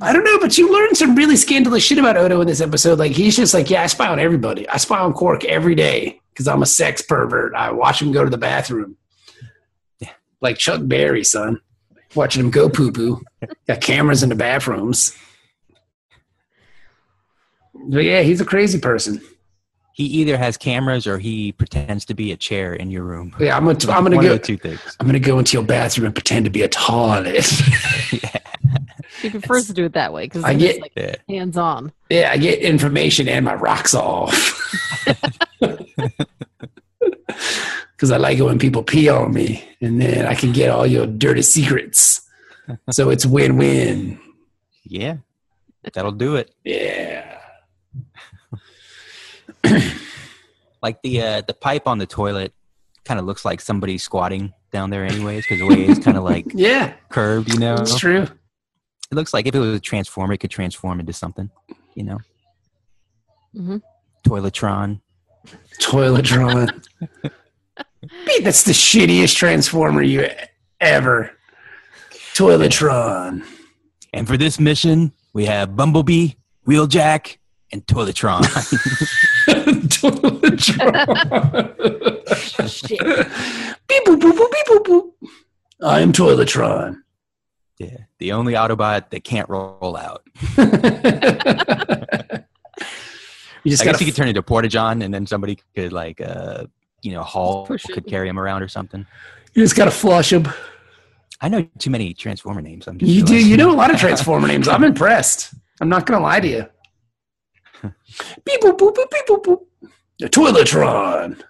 I don't know, but you learned some really scandalous shit about Odo in this episode. Like he's just like, yeah, I spy on everybody. I spy on Quark every day because I'm a sex pervert. I watch him go to the bathroom. Yeah. Like Chuck Berry, son. Watching him go poo poo. Got cameras in the bathrooms. But yeah, he's a crazy person. He either has cameras or he pretends to be a chair in your room. Yeah, I'm gonna, I'm gonna go. two things. I'm gonna go into your bathroom and pretend to be a toilet. He prefers to do it that way because I get- like Yeah. hands on. yeah, I get information and my rocks off. Because I like it when people pee on me, and then I can get all your dirty secrets. So it's win-win. Yeah, that'll do it. Yeah. Like the uh, the pipe on the toilet kind of looks like somebody squatting down there, anyways, because the way it's kind of like Yeah, curved. You know, it's true. it looks like if it was a transformer, it could transform into something. You know, Mhm. Toiletron. Toiletron. Pete, that's the shittiest transformer you ever. Toiletron. And for this mission, we have Bumblebee, Wheeljack, and Toiletron. Toiletron. Shit. beep boop boop boop beep boop boop. I am Toiletron. yeah, the only Autobot that can't roll out. you just I got guess you could turn into Porta John, and then somebody could like, uh, you know, haul could carry him around or something. you just got to flush him. I know too many Transformer names. I'm just You do. You know a lot of Transformer names. I'm impressed. I'm not gonna lie to you. Beep boop boop boop beep boop boop. The Toiletron.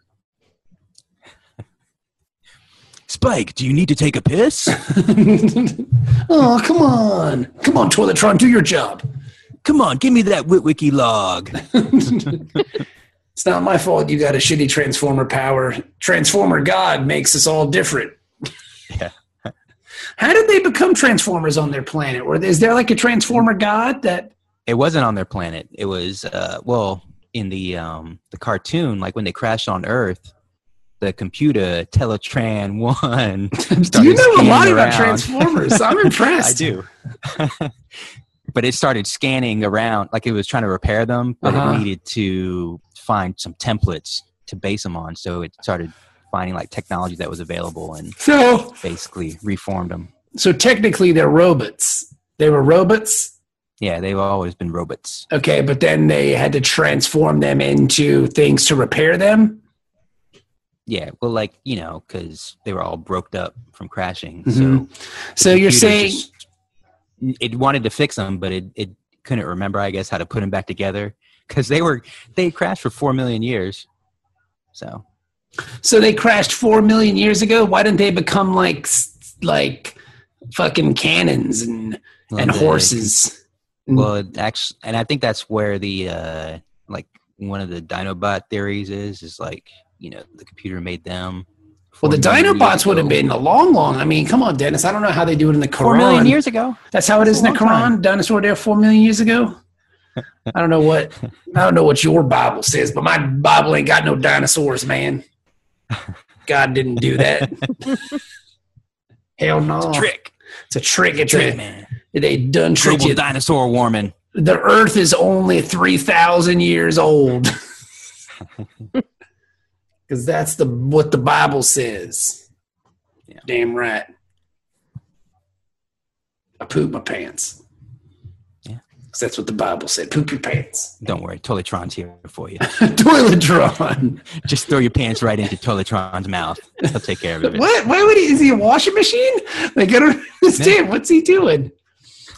Spike, do you need to take a piss? oh come on, come on, Toiletron, do your job. Come on, give me that Witwicky log. It's not my fault you got a shitty transformer power. Transformer God makes us all different. Yeah. How did they become transformers on their planet? Or is there like a transformer god that It wasn't on their planet. It was uh, well in the um, the cartoon, like when they crashed on Earth, the computer Teletran One. Do you know a lot about. Transformers? I'm impressed. I do. but it started scanning around, like it was trying to repair them, but Uh-huh. it needed to find some templates to base them on. So it started finding like technology that was available and So basically reformed them. so technically they're robots. They were robots. Yeah, they've always been robots. Okay, but then they had to transform them into things to repair them. Yeah, well, like you know, because they were all broke up from crashing. Mhm. So, So you're saying just- it wanted to fix them, but it it couldn't remember, I guess, how to put them back together because they were they crashed for four million years. So so they crashed 4 million years ago? Why didn't they become like like fucking cannons and well, and the- horses? Well, it actually, and I think that's where the uh like one of the Dinobot theories is is like you know the computer made them. Well, the 4 million years Dinobots would have been a long, long. I mean, come on, Dennis. I don't know how they do it in the Quran. four million years ago. That's how it is in the Quran. time. Dinosaur there four million years ago. I don't know what I don't know what your Bible says, but my Bible ain't got no dinosaurs, man. God didn't do that. Hell no. Trick, It's a trick. It's trick, man. They done Global you. dinosaur warming. the Earth is only three thousand years old. Because that's the what the Bible says. Yeah. Damn right. I poop my pants. Yeah. 'Cause that's what the Bible said. Poop your pants. Don't worry, Toiletron's here for you. Toiletron. Just throw your pants right into Toiletron's mouth. He'll take care of it. What? Why would he? Is he a washing machine? Like I don't understand. What's he doing?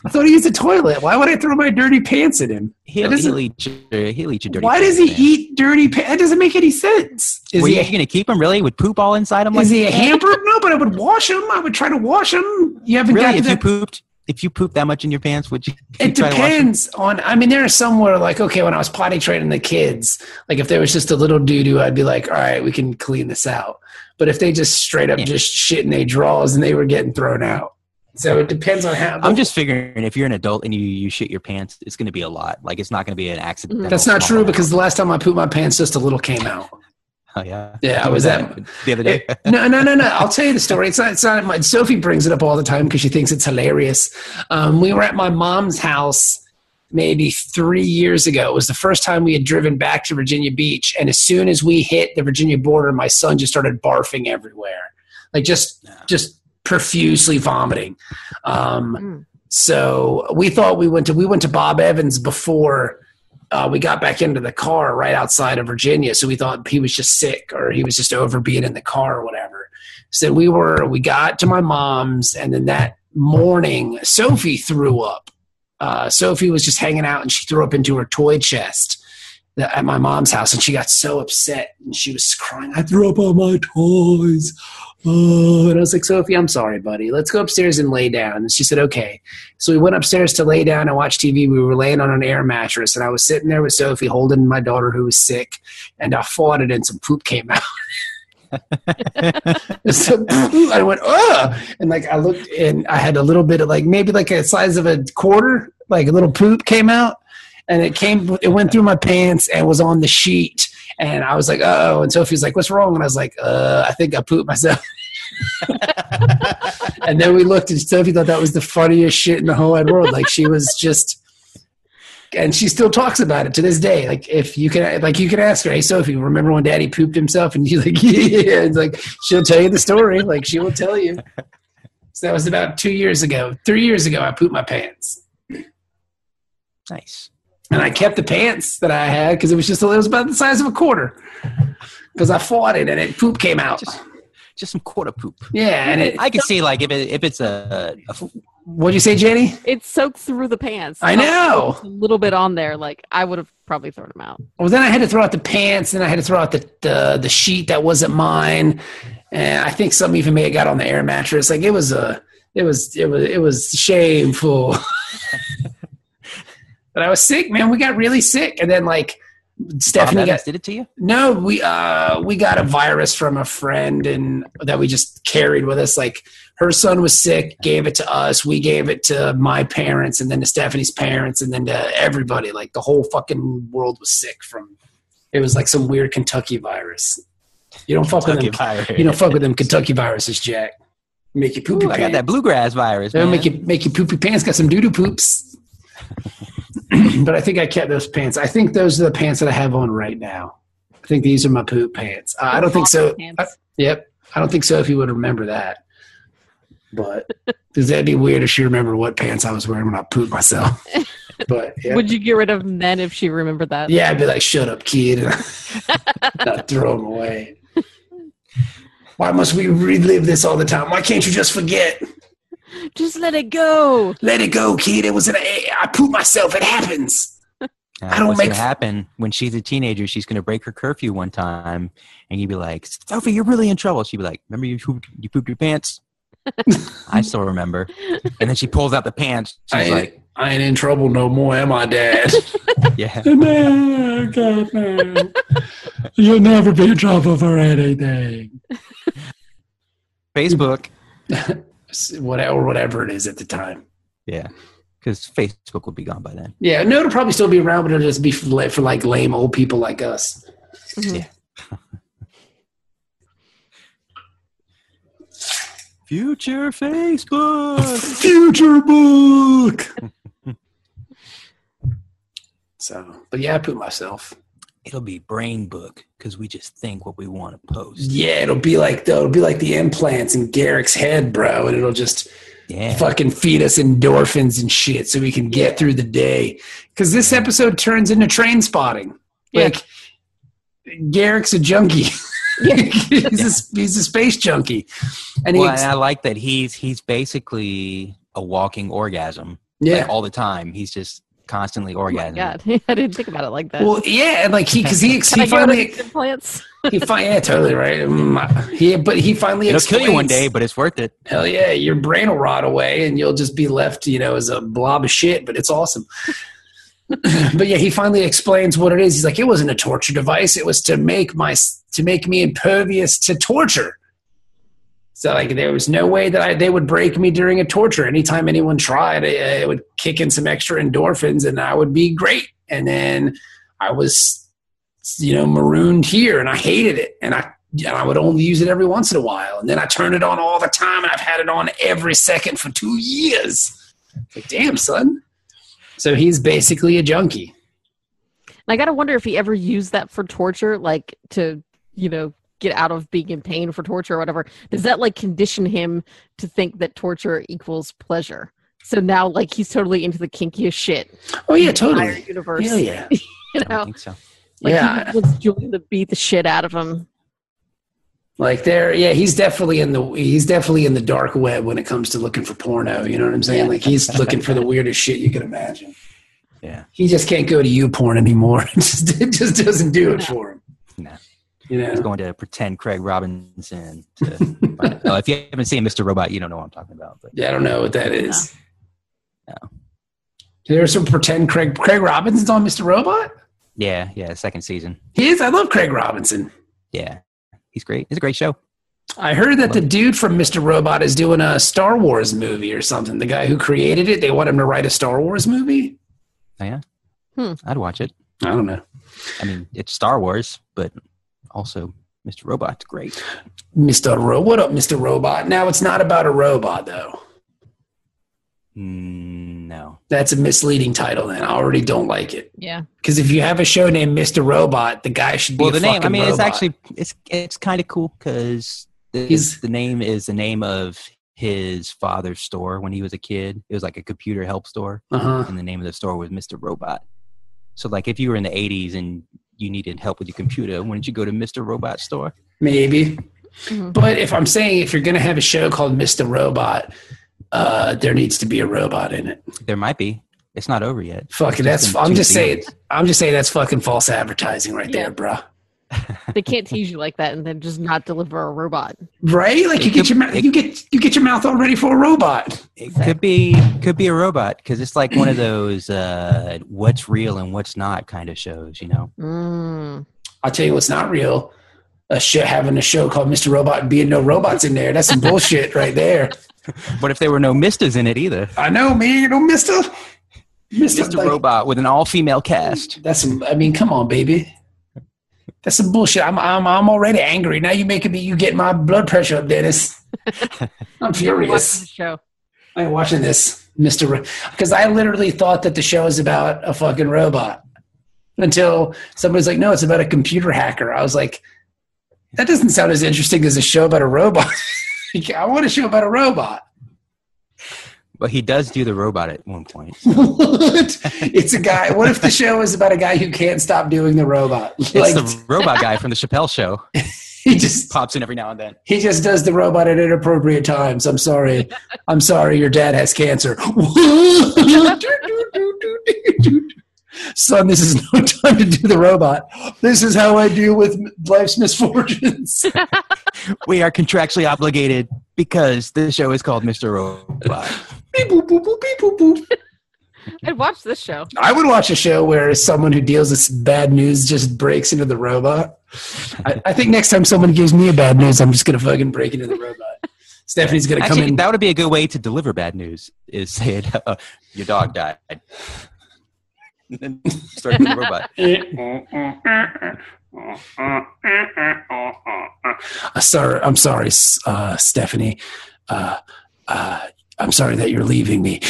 I thought he used a toilet. Why would I throw my dirty pants at him? He'll, he'll eat your, he'll eat your dirty. Why does he man. eat dirty pants? That doesn't make any sense. Is Were he? you going to keep him really with poop all inside him? is he a hamper? No, but I would wash him. I would try to wash him. You haven't Really? got If to you pooped, if you pooped that much in your pants, would you? It try to wash 'em? depends on. I mean, there are some where like, okay, when I was potty training the kids, like if there was just a little doo doo, I'd be like, all right, we can clean this out. But if they just straight up Yeah. just shit in their drawers and they were getting thrown out, so it depends on how. I'm just figuring if you're an adult and you, you shit your pants, it's going to be a lot. Like it's not going to be an accident. That's not true because the last time I pooped my pants, just a little came out. oh yeah, Yeah, I was that at- the other day. It- no, no, no, no. I'll tell you the story. It's not. It's not. My, Sophie brings it up all the time because she thinks it's hilarious. Um, we were at my mom's house maybe three years ago. It was the first time we had driven back to Virginia Beach, and as soon as we hit the Virginia border, my son just started barfing everywhere, like just just profusely vomiting. Um, Mm. so we thought we went to we went to Bob Evans before uh, we got back into the car right outside of Virginia. So we thought he was just sick or he was just over being in the car or whatever. So we were we got to my mom's and then that morning Sophie threw up. Uh, Sophie was just hanging out and she threw up into her toy chest at my mom's house and she got so upset and she was crying. I threw up all my toys. Oh, and I was like, Sophie, I'm sorry, buddy. Let's go upstairs and lay down. And she said, okay. So we went upstairs to lay down and watch TV. We were laying on an air mattress, and I was sitting there with Sophie holding my daughter who was sick, and I fought it, and some poop came out. so I went, ugh, and like I looked, and I had a little bit of like maybe like a size of a quarter, like a little poop came out, and it came, it went through my pants and was on the sheet, and I was like, oh, and Sophie's like, what's wrong? And I was like, uh, I think I pooped myself. and then we looked, and Sophie thought that was the funniest shit in the whole wide world. Like she was just, and she still talks about it to this day. Like if you can, like you can ask her, hey Sophie, remember when Daddy pooped himself? And she's like, yeah. And like she'll tell you the story. Like she will tell you. So that was about two years ago. Three years ago, I pooped my pants. nice. And I kept the pants that I had because it was just it was about the size of a quarter. Because I fought it and it poop came out. Just, just some quarter poop. yeah, and it. I can see like if it, if it's a, a What'd you say, Jenny? It soaked through the pants. I know. A little bit on there. Like I would have probably thrown them out. Well, then I had to throw out the pants, and I had to throw out the the, the sheet that wasn't mine, and I think some even may have got on the air mattress. Like it was a, it was it was it was shameful. but I was sick, man. We got really sick, and then like Stephanie got did it to you? no. We uh we got a virus from a friend and that we just carried with us. Like her son was sick, gave it to us. We gave it to my parents, and then to Stephanie's parents, and then to everybody. Like the whole fucking world was sick from. It was like some weird Kentucky virus. You don't fuck with them. virus. You don't fuck with them Kentucky viruses, Jack. Make you poopy Ooh, I got that bluegrass virus, man. make you make you poopy pants. Got some doo doo poops. but I think I kept those pants. I think those are the pants that I have on right now. I think these are my poop pants. Uh, I don't think so. I- yep, I don't think so. If you would remember that, but because that'd be weird if she remembered what pants I was wearing when I pooped myself. But yeah, Would you get rid of them then if she remembered that? yeah, I'd be like, "Shut up, kid," and throw them away. Why must we relive this all the time? Why can't you just forget? Just let it go. Let it go, kid. It was an. I pooped myself. It happens. Uh, I don't what's make gonna f- happen when she's a teenager? She's gonna break her curfew one time, and you'd be like, "Sophie, you're really in trouble." She'd be like, "Remember you pooped, you pooped your pants?" I still remember. And then she pulls out the pants. I She's ain't, like, I ain't in trouble no more, am I, Dad? "Yeah, No, God, no. You'll never be in trouble for anything. Facebook." whatever, whatever it is at the time. Yeah, because Facebook will be gone by then. Yeah, no, it'll probably still be around, but it'll just be for, like- for like lame old people like us. Mhm. Future Facebook. Future book. so, but yeah, I pooped myself. It'll be brain book because we just think what we want to post. Yeah, it'll be like though it'll be like the implants in Garak's head, bro, and it'll just Yeah. fucking feed us endorphins and shit so we can get through the day. Because this episode turns into Trainspotting. Yeah. Like Garak's a junkie. Yeah. he's, a, he's a space junkie, and Well, and I like that he's he's basically a walking orgasm. yeah. Like, all the time. He's just constantly Oh my orgasming. God, I didn't think about it like that. Well, yeah, and like he because he he get rid of finally implants? he fi- yeah totally right. Mm, He but he finally It'll kill you one day, but it's worth it. Hell yeah, your brain will rot away and you'll just be left, you know, as a blob of shit, but it's awesome. but yeah, he finally explains what it is. He's like, it wasn't a torture device. It was to make my to make me impervious to torture. So like, there was no way that I, they would break me during a torture. Anytime anyone tried, it, it would kick in some extra endorphins, and I would be great. And then I was, you know, marooned here, and I hated it, and I and I would only use it every once in a while. And then I turned it on all the time, and I've had it on every second for two years. Like, damn, son. So he's basically a junkie. I gotta wonder if he ever used that for torture, like to, you know, get out of being in pain for torture or whatever. Does that like condition him to think that torture equals pleasure? So now, like, he's totally into the kinkiest shit. Oh yeah, in the entire totally. Universe. Hell yeah. You I don't know, think so. like Yeah. he wants Julian to beat the shit out of him. Like there, yeah, he's definitely in the he's definitely in the dark web when it comes to looking for porno. You know what I'm saying? Yeah. Like he's looking for the weirdest shit you can imagine. Yeah. He just can't go to YouPorn anymore. It just, it just doesn't do it for him. No. You He's going to pretend Craig Robinson. To find- oh, if you haven't seen Mr. Robot, you don't know what I'm talking about. But Yeah, I don't know what that is. No. There's some pretend Craig Craig Robinson's on Mr. Robot. yeah, yeah, second season. He is. I love Craig Robinson. Yeah, he's great. It's a great show. I heard that the dude from Mr. Robot is doing a Star Wars movie or something. The guy who created it, they want him to write a Star Wars movie. Oh, yeah, Hmm. I'd watch it. I don't know. I mean, it's Star Wars, but also Mr. Robot's great. Mr. Ro- what up, Mr. Robot? Now it's not about a robot though. Mm, no, That's a misleading title. Then I already don't like it Yeah. because if you have a show named Mr. Robot, the guy should be well, a the name. I fucking mean, it's actually it's it's kind of cool because He's- the name is the name of his father's store when he was a kid. It was like a computer help store, uh-huh. and the name of the store was Mr. Robot. So, like, if you were in the '80s and you needed help with your computer, wouldn't you go to Mr. Robot store? maybe. Mhm. But if I'm saying if you're gonna have a show called Mr. Robot, uh, there needs to be a robot in it. There might be. It's not over yet. Fuck it. That's. I'm two just saying. I'm just saying that's fucking false advertising right Yeah. there, bro. They can't tease you like that and then just not deliver a robot. Right? Like you get your mou- you get you get your mouth all ready for a robot. It could be could be a robot because it's like one of those uh, what's real and what's not kind of shows. You know, Mm. I'll tell you what's not real. A show, having a show called Mr. Robot and being no robots in there. That's some bullshit right there. But if there were no misters in it either? I know, man. You know, Mister. Mister, Just a robot with an all female cast. That's some. I mean, come on, baby. That's some bullshit. I'm I'm I'm already angry. Now you making me you get my blood pressure up, Dennis. I'm furious. the show. I ain't watching this, Mister, because I literally thought that the show is about a fucking robot until somebody's like, "No, it's about a computer hacker." I was like, "That doesn't sound as interesting as a show about a robot." I want a show about a robot. But he does do the robot at one point. What? it's a guy. What if the show is about a guy who can't stop doing the robot? It's Like the robot guy from the Chappelle show. he just Pops in every now and then. he just does the robot at inappropriate times. I'm sorry. I'm sorry. Your dad has cancer. Son, this is no time to do the robot. This is how I deal with life's misfortunes. We are contractually obligated because the show is called Mr. Robot. Beep, boop, boop, boop, beep, boop, boop. I'd watch this show. I would watch a show where someone who deals with bad news just breaks into the robot. I, I think next time someone gives me a bad news, I'm just gonna fucking break into the robot. Stephanie's gonna come Actually, in. that would be a good way to deliver bad news. Is say it, uh, your dog died. And then start the robot. Uh, sorry, I'm sorry, uh, Stephanie. Uh, uh, I'm sorry that you're leaving me.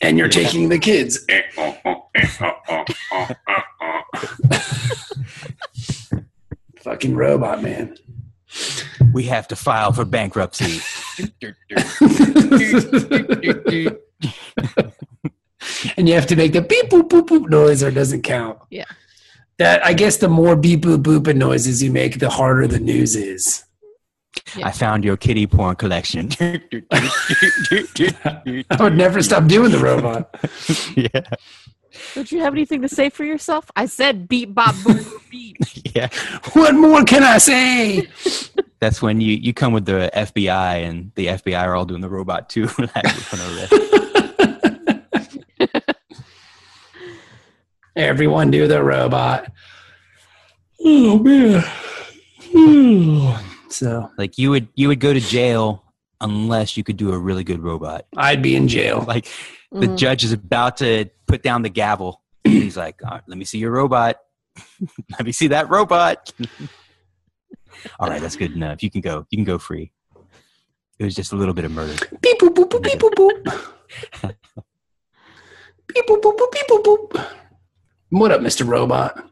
and you're taking the kids. Fucking robot man. We have to file for bankruptcy. and you have to make the beep boop boop boop noise or it doesn't count. Yeah. That I guess the more beep boop boop noises you make, the harder the news is. I found your kitty porn collection. I would never stop doing the robot. yeah, Don't you have anything to say for yourself? I said beep bop boop boop beep. yeah. What more can I say? That's when you, you come with the FBI and the FBI are all doing the robot too. like, for no risk. Everyone do the robot. Oh man. So like you would you would go to jail unless you could do a really good robot. I'd be in jail. Like the Mm. judge is about to put down the gavel. He's like, "All right, "Let me see your robot. Let me see that robot." All right, that's good enough. You can go. You can go free. It was just a little bit of murder. Beep boop boop boop beep boop boop. beep boop boop boop beep boop boop. What up, Mr. Robot?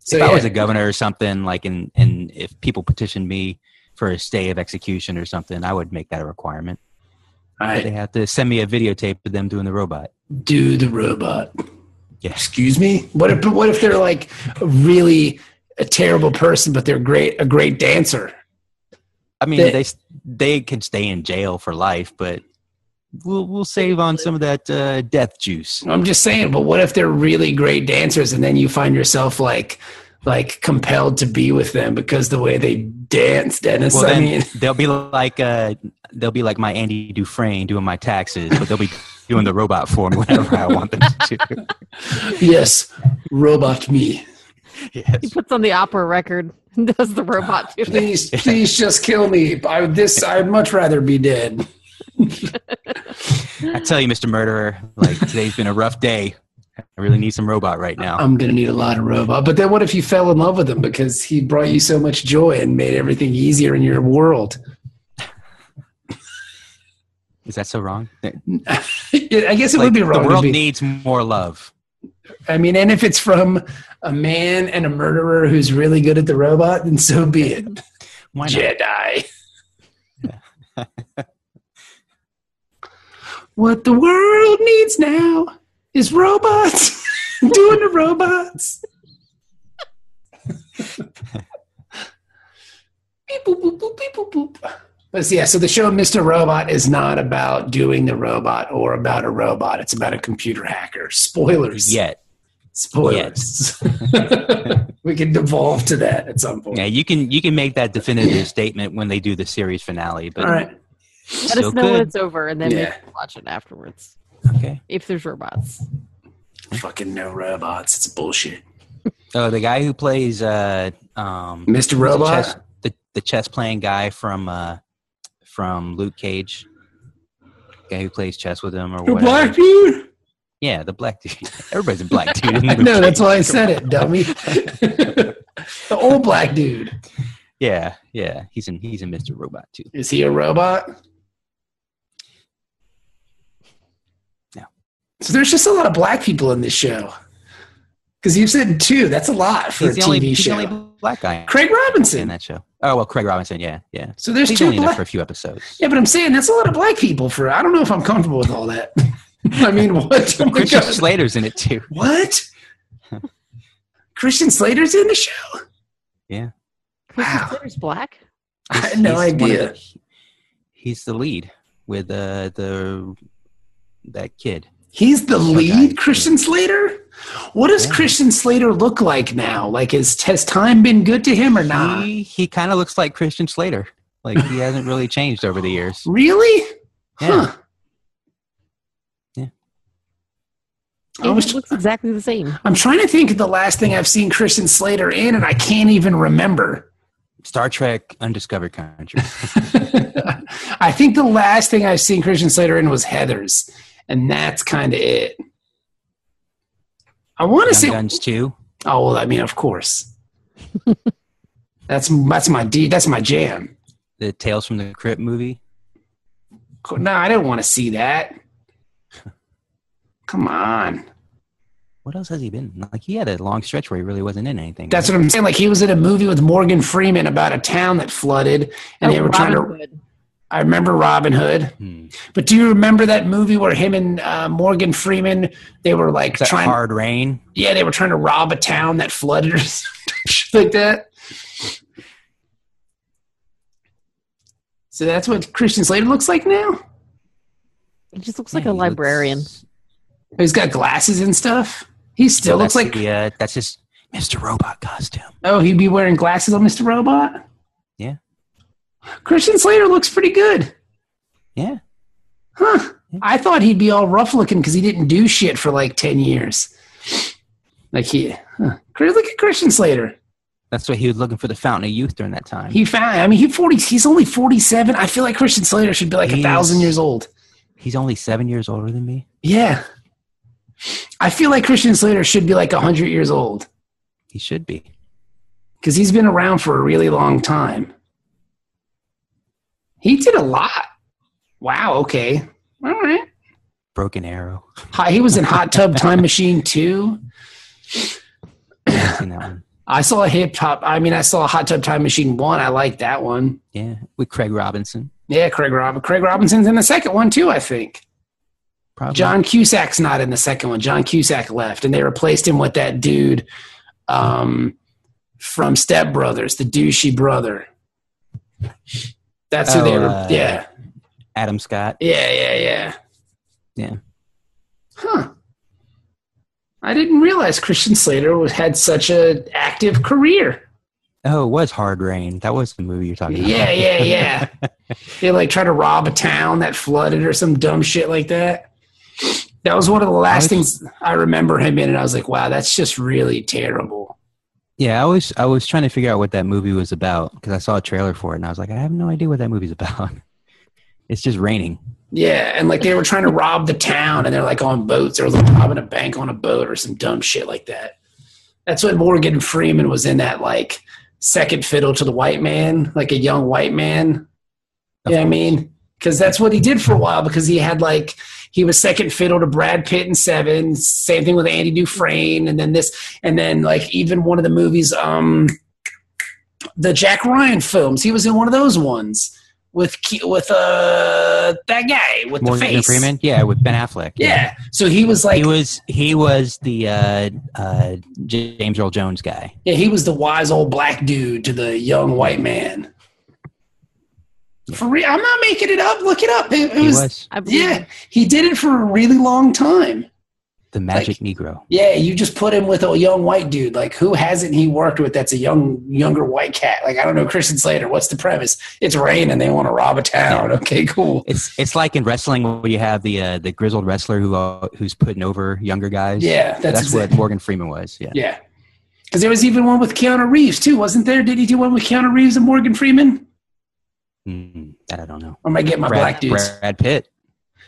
So if I was a governor or something, like, and and if people petitioned me for a stay of execution or something, I would make that a requirement. I They have to send me a videotape of them doing the robot. do the robot. Yeah. Excuse me. What if what if they're like a really a terrible person, but they're great a great dancer? I mean, They- they they can stay in jail for life, but we'll we'll save on some of that uh, death juice. I'm just saying, but what if they're really great dancers and then you find yourself like like compelled to be with them because the way they dance, Dennis? Well, I mean, they'll be like uh, they'll be like my Andy Dufresne doing my taxes, but they'll be doing the robot for me whenever I want them to. yes, robot me. yes. He puts on the opera record and does the robot too. Please, please just kill me. I this I'd much rather be dead. I tell you, Mr. Murderer, like today's been a rough day. I really need some robot right now. I'm gonna need a lot of robot. But then what if you fell in love with him because he brought you so much joy and made everything easier in your world? Is that so wrong? I guess it Like, would be wrong. The world be- needs more love. I mean, and if it's from a man and a murderer who's really good at the robot, then so be it. Why not? Jedi. what the world needs now is robots doing the robots. beep, boop, boop, boop, beep, boop, boop. But yeah, so the show Mr. Robot is not about doing the robot or about a robot. It's about a computer hacker. Spoilers. Yet. Spoilers. we can devolve to that at some point. Yeah, you can you can make that definitive statement when they do the series finale. But All right. Let still us know when it's over, and then Yeah. maybe watch it afterwards Okay. if there's robots. Fucking no robots. It's bullshit. Oh, the guy who plays uh um Mr. the Robot? chess, the, the chess playing guy from uh from Luke Cage. Guy who plays chess with him or The whatever. black dude? Yeah, the black dude. Everybody's a black dude. in I that's why I said it, dummy. the old black dude. Yeah, yeah. He's in he's in Mr. Robot too. Is he a robot? So there's just a lot of black people in this show. Because you said two. That's a lot for He's a the TV only he's the show. only black guy Craig Robinson in that show. Oh well, Craig Robinson. Yeah, yeah. So there's He's two only in there black. for a few episodes. Yeah, but I'm saying that's a lot of black people for. I don't know if I'm comfortable with all that. I mean, what? Oh Christian God. Slater's in it too. What? Christian Slater's in the show? Yeah. Christian Wow. Slater's black. I had no He's idea. the- he's the lead with uh, the that kid. He's the Some lead, guy. Christian Slater. What does Yeah. Christian Slater look like now? Like, is has time been good to him or not? He he kind of looks like Christian Slater. Like he hasn't really changed over the years. Really? Yeah. Huh. Yeah. I was, looks exactly the same. I'm trying to think of the last thing I've seen Christian Slater in, and I can't even remember. Star Trek Undiscovered Country. I think the last thing I've seen Christian Slater in was Heather's, and that's kind of it. I want to Young say, Guns too. oh, well, I mean, of course. that's that's my D. That's my jam. The Tales from the Crypt movie. No, I didn't want to see that. Come on. What else has he been? Like he had a long stretch where he really wasn't in anything. That's what I'm saying. Like he was in a movie with Morgan Freeman about a town that flooded, and Oh, they were trying to. Hood. I remember Robin Hood, Hmm. but do you remember that movie where him and uh, Morgan Freeman they were like that trying? Hard Rain. Yeah, they were trying to rob a town that flooded or something like that. So that's what Christian Slater looks like now. He just looks like Yeah, a librarian. looks- He's got glasses and stuff. He still So looks like. the, uh, that's his Mr. Robot costume. Oh, he'd be wearing glasses on Mr. Robot. Christian Slater looks pretty good. Yeah. Huh. I thought he'd be all rough looking because he didn't do shit for like 10 years. Like he, huh. Look at Christian Slater. That's why he was looking for the Fountain of Youth during that time. He found, I mean, he 40, he's only 47. I feel like Christian Slater should be like a thousand years old. He's only seven years older than me. Yeah. I feel like Christian Slater should be like a 100 years old He should be. because he's been around for a really long time. He did a lot. Wow. Okay. All right. Broken Arrow. Hi, he was in Hot Tub Time Machine too. I've seen that one. I saw a hip hop. I mean, I saw a Hot Tub Time Machine one. I like that one. Yeah, with Craig Robinson. Yeah, Craig Rob- Craig Robinson's in the second one too. I think Probably. John Cusack's not in the second one. John Cusack left, and they replaced him with that dude um, from Step Brothers, the douchey brother. That's who they Oh, were. uh, yeah, Adam Scott. yeah, yeah, yeah. Yeah. Huh. I didn't realize Christian Slater was, had such a active career. Oh, it was Hard Rain. That was the movie you're talking about. Yeah, yeah, yeah. they like try to rob a town that flooded or some dumb shit like that. That was one of the last I was- things I remember him in, and I was like, "Wow, that's just really terrible." Yeah, I was I was trying to figure out what that movie was about because I saw a trailer for it and I was like, I have no idea what that movie's about. It's just raining. Yeah, and like they were trying to rob the town, and they're like on boats. They were like robbing a bank on a boat or some dumb shit like that. That's when Morgan Freeman was in that like second fiddle to the white man, like a young white man. Yeah, I mean, because that's what he did for a while. Because he had like he was second fiddle to Brad Pitt in Seven. Same thing with Andy Dufresne, and then this, and then like even one of the movies, um, the Jack Ryan films. He was in one of those ones with with uh that guy with Morgan the face. Freeman. Yeah, with Ben Affleck. Yeah. So he was like, he was he was the uh, uh, James Earl Jones guy. yeah, he was the wise old black dude to the young white man. For real, I'm not making it up. Look it up. It, it He was, was. Yeah, he did it for a really long time. The magic Negro. Yeah, you just put him with a young white dude. Like, who hasn't he worked with that's a young, younger white cat? Like, I don't know, Christian Slater. What's the premise? It's raining. They want to rob a town. Okay, cool. It's it's like in wrestling where you have the uh, the grizzled wrestler who uh, who's putting over younger guys. Yeah, that's, that's, exact- what Morgan Freeman was. Yeah. Yeah, because there was even one with Keanu Reeves too, wasn't there? Did he do one with Keanu Reeves and Morgan Freeman? Mm, that I don't know. Or am I getting my Brad, black dudes? Brad Pitt.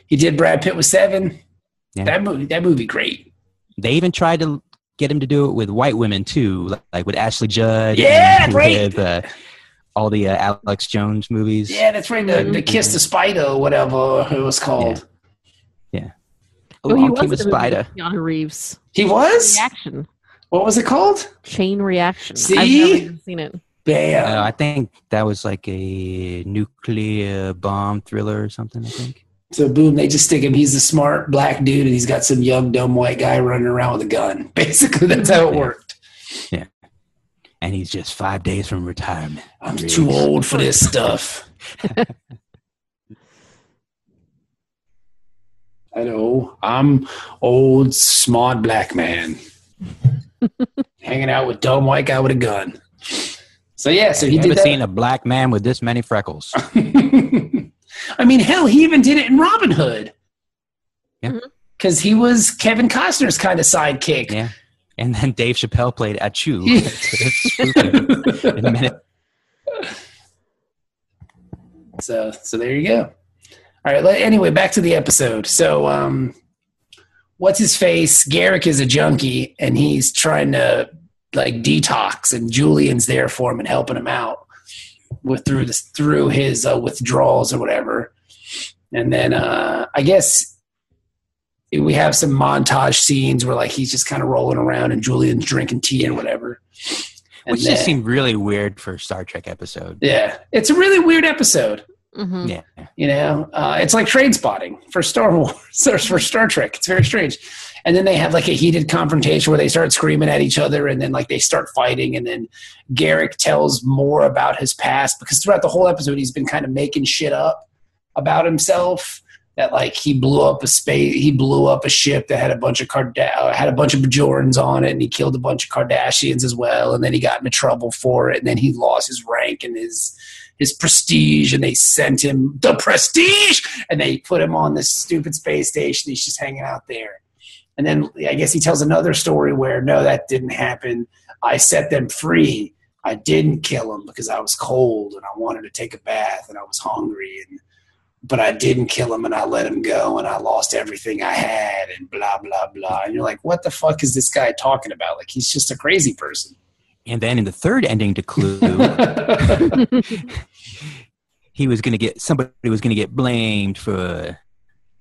He did Brad Pitt with Seven. Yeah. That movie, that movie, great. They even tried to get him to do it with white women too, like, like with Ashley Judd. Yeah, and great. With uh, all the uh, Alex Jones movies. Yeah, that's right. The, the Kiss the Spider, or whatever it was called. Yeah. Oh, Along was a the spider. with Keanu Reeves. He was. Reaction. What was it called? Chain reaction. I've See? never even seen it. Bam. Uh, I think that was like a nuclear bomb thriller or something. I think. So boom, they just stick him. He's a smart black dude, and he's got some young dumb white guy running around with a gun. Basically, that's how it Yeah. worked. Yeah. And he's just five days from retirement. I'm Riggs. too old for this stuff. I know. I'm old, smart black man, hanging out with dumb white guy with a gun. So yeah, so he Never did that. seen a black man with this many freckles. I mean, hell, he even did it in Robin Hood. Yeah. Because he was Kevin Costner's kind of sidekick. Yeah. And then Dave Chappelle played Ahchoo. in a minute. So, so there you go. All right. Let, anyway, back to the episode. So, um, what's his face? Garak is a junkie, and he's trying to like detox, and Julian's there for him and helping him out with through this through his uh, withdrawals or whatever. And then uh, I guess we have some montage scenes where like he's just kind of rolling around and Julian's drinking tea and whatever. And Which just seemed really weird for a Star Trek episode. yeah, it's a really weird episode. hmm Yeah. You know, uh, it's like Trainspotting for Star Wars or for Star Trek. It's very strange. And then they have like a heated confrontation where they start screaming at each other, and then like they start fighting, and then Garak tells more about his past because throughout the whole episode he's been kind of making shit up about himself. That like he blew up a space, he blew up a ship that had a bunch of Card- uh, had a bunch of Bajorans on it, and he killed a bunch of Cardassians as well. And then he got into trouble for it, and then he lost his rank and his his prestige, and they sent him the prestige, and they put him on this stupid space station. He's just hanging out there. And then I guess he tells another story where no, that didn't happen. I set them free. I didn't kill them because I was cold and I wanted to take a bath and I was hungry and but I didn't kill him and I let him go and I lost everything I had and blah blah blah. And you're like, what the fuck is this guy talking about? Like he's just a crazy person. And then in the third ending to Clue, he was going to get somebody was going to get blamed for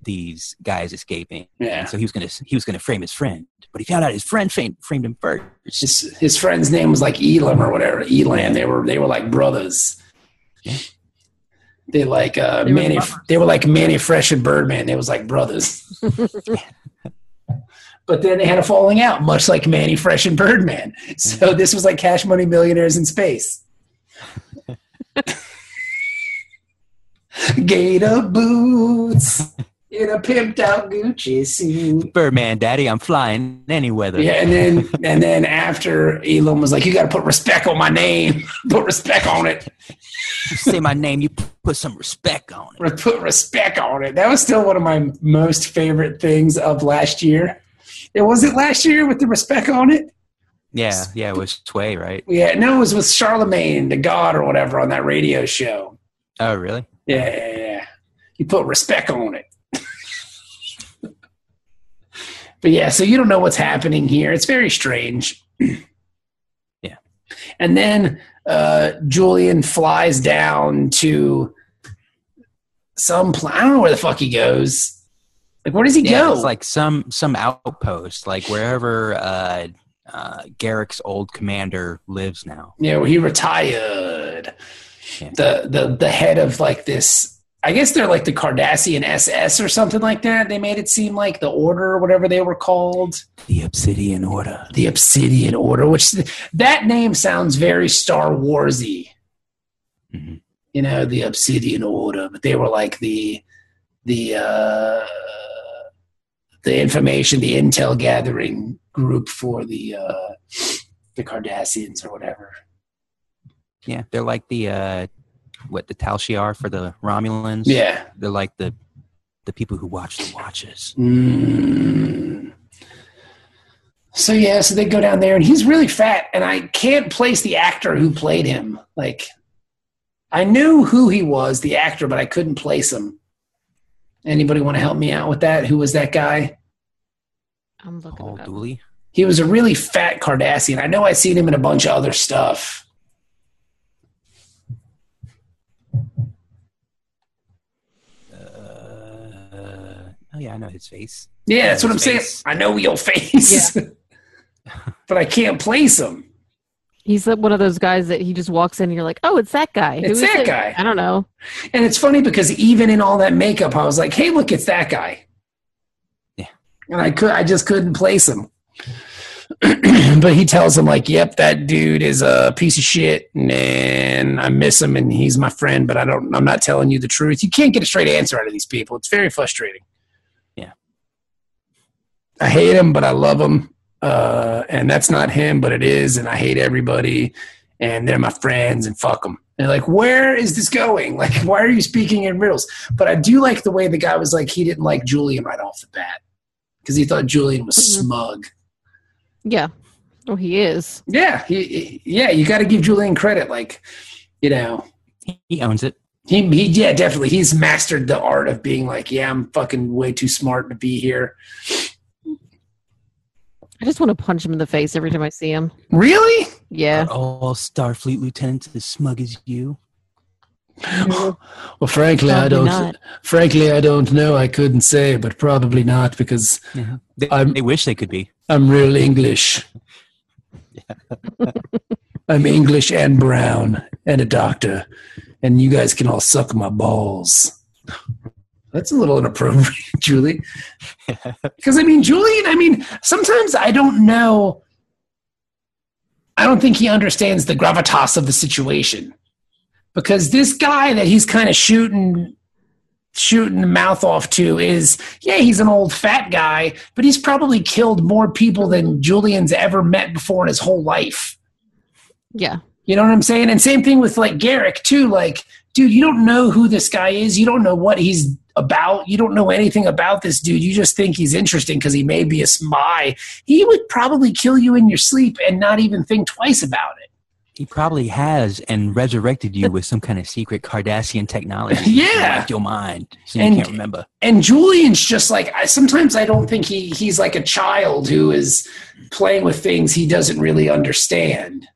these guys escaping. yeah. So he was going to he was going to frame his friend, but he found out his friend framed, framed him first. His, his friend's name was like Elim or whatever. Elim. They were they were like brothers. They like uh, They Manny. brothers. They were like Mannie Fresh and Birdman. They was like brothers. but then they had a falling out, much like Mannie Fresh and Birdman. So this was like Cash Money Millionaires in space. Gator boots in a pimped out Gucci suit. Birdman, Daddy, I'm flying any weather. Yeah, and then and then after Elon was like, "You got to put respect on my name. put respect on it. Say my name, you put some respect on it. Put respect on it." That was still one of my most favorite things of last year. It was it last year with the respect on it. Yeah, yeah, it was Sway, right? Yeah, no, it was with Charlemagne, the God or whatever, on that radio show. Oh, really? Yeah, yeah, yeah. You put respect on it. But yeah, so you don't know what's happening here. It's very strange. Yeah. And then uh, Julian flies down to some. Pl- I don't know where the fuck he goes. Like, where does he Yeah, go? it's like some some outpost, like wherever uh, uh, Garak's old commander lives now. Yeah, where he retired. Yeah. The the the head of like this. I guess they're like the Cardassian SS or something like that. They made it seem like the Order or whatever they were called. The Obsidian Order. the Obsidian Order, which that name sounds very Star Warsy. Mhm. You know, the Obsidian Order, but they were like the the uh, the information, the intel gathering group for the uh, the Cardassians or whatever. Yeah, they're like the uh, what the Tal Shiar for the Romulans. Yeah. they're like the the people who watch the watches. Mm. So yeah, so they go down there, and he's really fat, and I can't place the actor who played him. Like, I knew who he was, the actor, but I couldn't place him. Anybody want to help me out with that? Who was that guy? I'm looking Paul it. Dooley. He was a really fat Cardassian. I know I've seen him in a bunch of other stuff. Oh yeah, I know his face. Yeah, that's what I'm His saying. I know your face, but I can't place him. He's like one of those guys that he just walks in and you're like, oh, it's that guy. Who It's is that it? guy. I don't know. And it's funny because even in all that makeup, I was like, "Hey, look, it's that guy." Yeah. And I could, I just couldn't place him. but he tells him like, "Yep, that dude is a piece of shit, and I miss him, and he's my friend, but I don't. I'm not telling you the truth. You can't get a straight answer out of these people. It's very frustrating. Yeah. I hate him, but I love him, uh, and that's not him, but it is, and I hate everybody, and they're my friends, and fuck them. And like, where is this going? Like, why are you speaking in riddles? But I do like the way the guy was like, he didn't like Julian right off the bat because he thought Julian was Mhm. smug. Yeah. Oh, he is. Yeah, he, he- yeah, you got to give Julian credit. Like, you know, He owns it. he, he, yeah, definitely, he's mastered the art of being like, yeah, I'm fucking way too smart to be here. I just want to punch him in the face every time I see him. Really? Yeah. Are all Starfleet lieutenants as smug as you? Well, frankly, I don't. not. Frankly, I don't know. I couldn't say, but probably not because They, I'm- they wish they could be. I'm real English. I'm English and brown and a doctor, and you guys can all suck my balls. That's a little inappropriate, Julie. Because I mean, Julian. I mean, sometimes I don't know. I don't think he understands the gravitas of the situation. Because this guy that he's kind of shooting shooting the mouth off to is yeah, he's an old fat guy, but he's probably killed more people than Julian's ever met before in his whole life. Yeah. You know what I'm saying? And same thing with like Garak too. Like, dude, you don't know who this guy is. You don't know what he's about. You don't know anything about this dude. You just think he's interesting because he may be a spy. He would probably kill you in your sleep and not even think twice about it. He probably has and resurrected you with some kind of secret Cardassian technology. Yeah. Wiped your mind so you And- can't remember. and Julian's just like I, sometimes I don't think he he's like a child who is playing with things he doesn't really understand.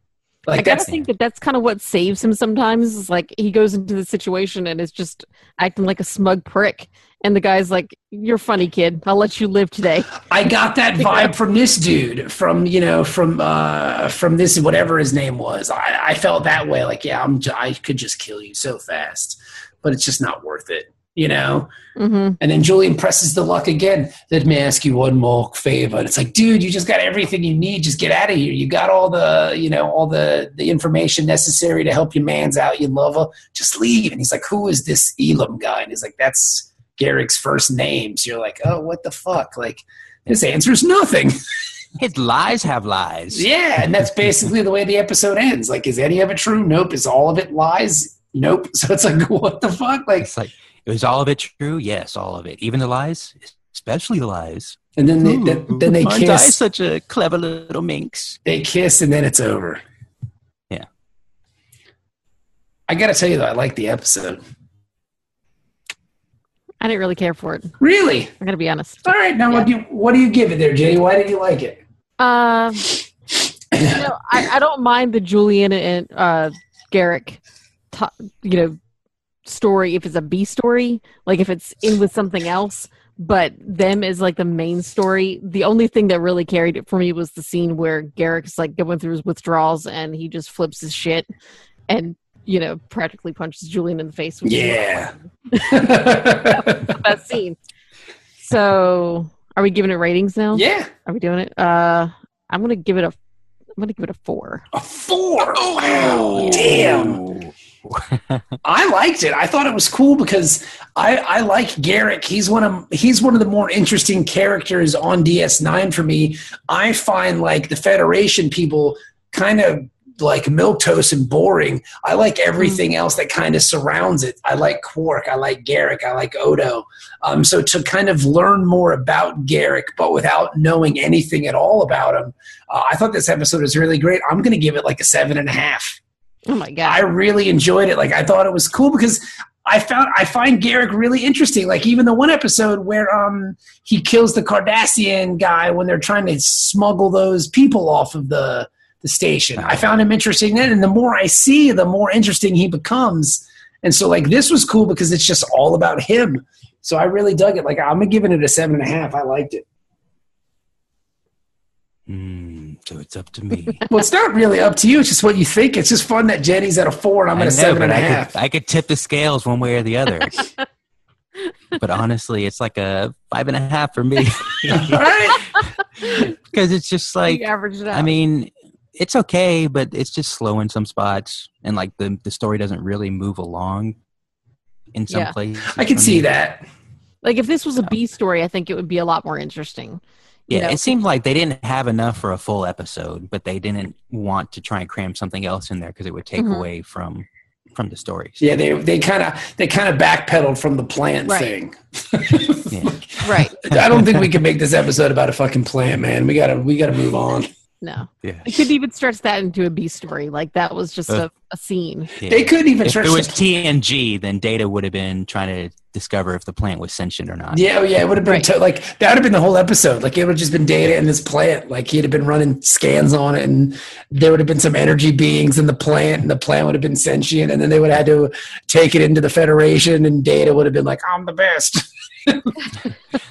Like I gotta think that that's kind of what saves him sometimes. Is like he goes into the situation and is just acting like a smug prick, and the guy's like, "You're funny, kid. I'll let you live today." I got that vibe from this dude from you know from uh from this whatever his name was. I, I felt that way like yeah I'm j- I could just kill you so fast, but it's just not worth it. You know, hmm and then Julian presses the luck again. Let me ask you one more favor. And it's like, dude, you just got everything you need. Just get out of here. You got all the, you know, all the the information necessary to help your man's out. You love her. Just leave. And he's like, who is this Elim guy? And he's like, that's Garak's first name. So you're like, oh, what the fuck? Like, this answer's nothing. His lies have lies. yeah, and that's basically the way the episode ends. Like, is any of it true? Nope. Is all of it lies? Nope. So it's like, what the fuck? Like, It's like, is all of it true? Yes, all of it. Even the lies? Especially the lies. and then they then, then they Aren't I kiss. such a clever little minx? they kiss and then it's over. Yeah. I got to tell you though, I like the episode. I didn't really care for it. Really? I'm gonna be honest. All right. Now, what do you what do you give it there, Jenny? Why did you like it? Um, you know, I, I don't mind the Julian and uh, Garak, to, you know, story if it's a B story, like if it's in with something else. But them is like the main story. The only thing that really carried it for me was the scene where Garak's like going through his withdrawals and he just flips his shit and you know practically punches Julian in the face. Which Yeah. is the best scene. So, are we giving it ratings now? yeah. Are we doing it? Uh, I'm gonna give it a. I'm gonna give it a four. A four. Wow. Damn. I liked it. I thought it was cool because I, I like Garak. He's one of he's one of the more interesting characters on DS9 for me. I find like the Federation people kind of like milquetoast and boring. I like everything else that kind of surrounds it. I like Quark. I like Garak. I like Odo. Um, so to kind of learn more about Garak, but without knowing anything at all about him, uh, I thought this episode was really great. I'm going to give it like a seven and a half. Oh my god. I really enjoyed it. Like I thought it was cool because I found I find Garak really interesting. Like even the one episode where um he kills the Cardassian guy when they're trying to smuggle those people off of the the station. I found him interesting then, and the more I see, the more interesting he becomes. And so like this was cool because it's just all about him. So I really dug it. Like I'm giving it a seven and a half. I liked it. Mm, so it's up to me. Well, it's not really up to you. It's just what you think. It's just fun that Jenny's at a four and I'm at a know, seven but and a I half. Could, I could tip the scales one way or the other. but honestly, it's like a five and a half for me All right. because it's just like average it out. I mean, it's okay, but it's just slow in some spots, and like the the story doesn't really move along in some Yeah. places. I can see that. like if this was a B story, I think it would be a lot more interesting. You Yeah, know? it seemed like they didn't have enough for a full episode, but they didn't want to try and cram something else in there because it would take Mhm. away from from the stories. Yeah, they they kind of they kind of backpedaled from the plant Right. thing. Yeah. Right. I don't think we can make this episode about a fucking plant, man. We gotta we gotta move on. No. Yeah. It couldn't even stretch that into a B story. Like that was just Uh, a, a scene. Yeah. They couldn't even if stretch. it was the- TNG, then Data would have been trying to discover if the plant was sentient or not. yeah, oh, yeah, it would have been Right. to, like that would have been the whole episode. Like it would have just been data and this plant. Like he'd have been running scans on it, and there would have been some energy beings in the plant, and the plant would have been sentient, and then they would have had to take it into the Federation, and data would have been like, "I'm the best."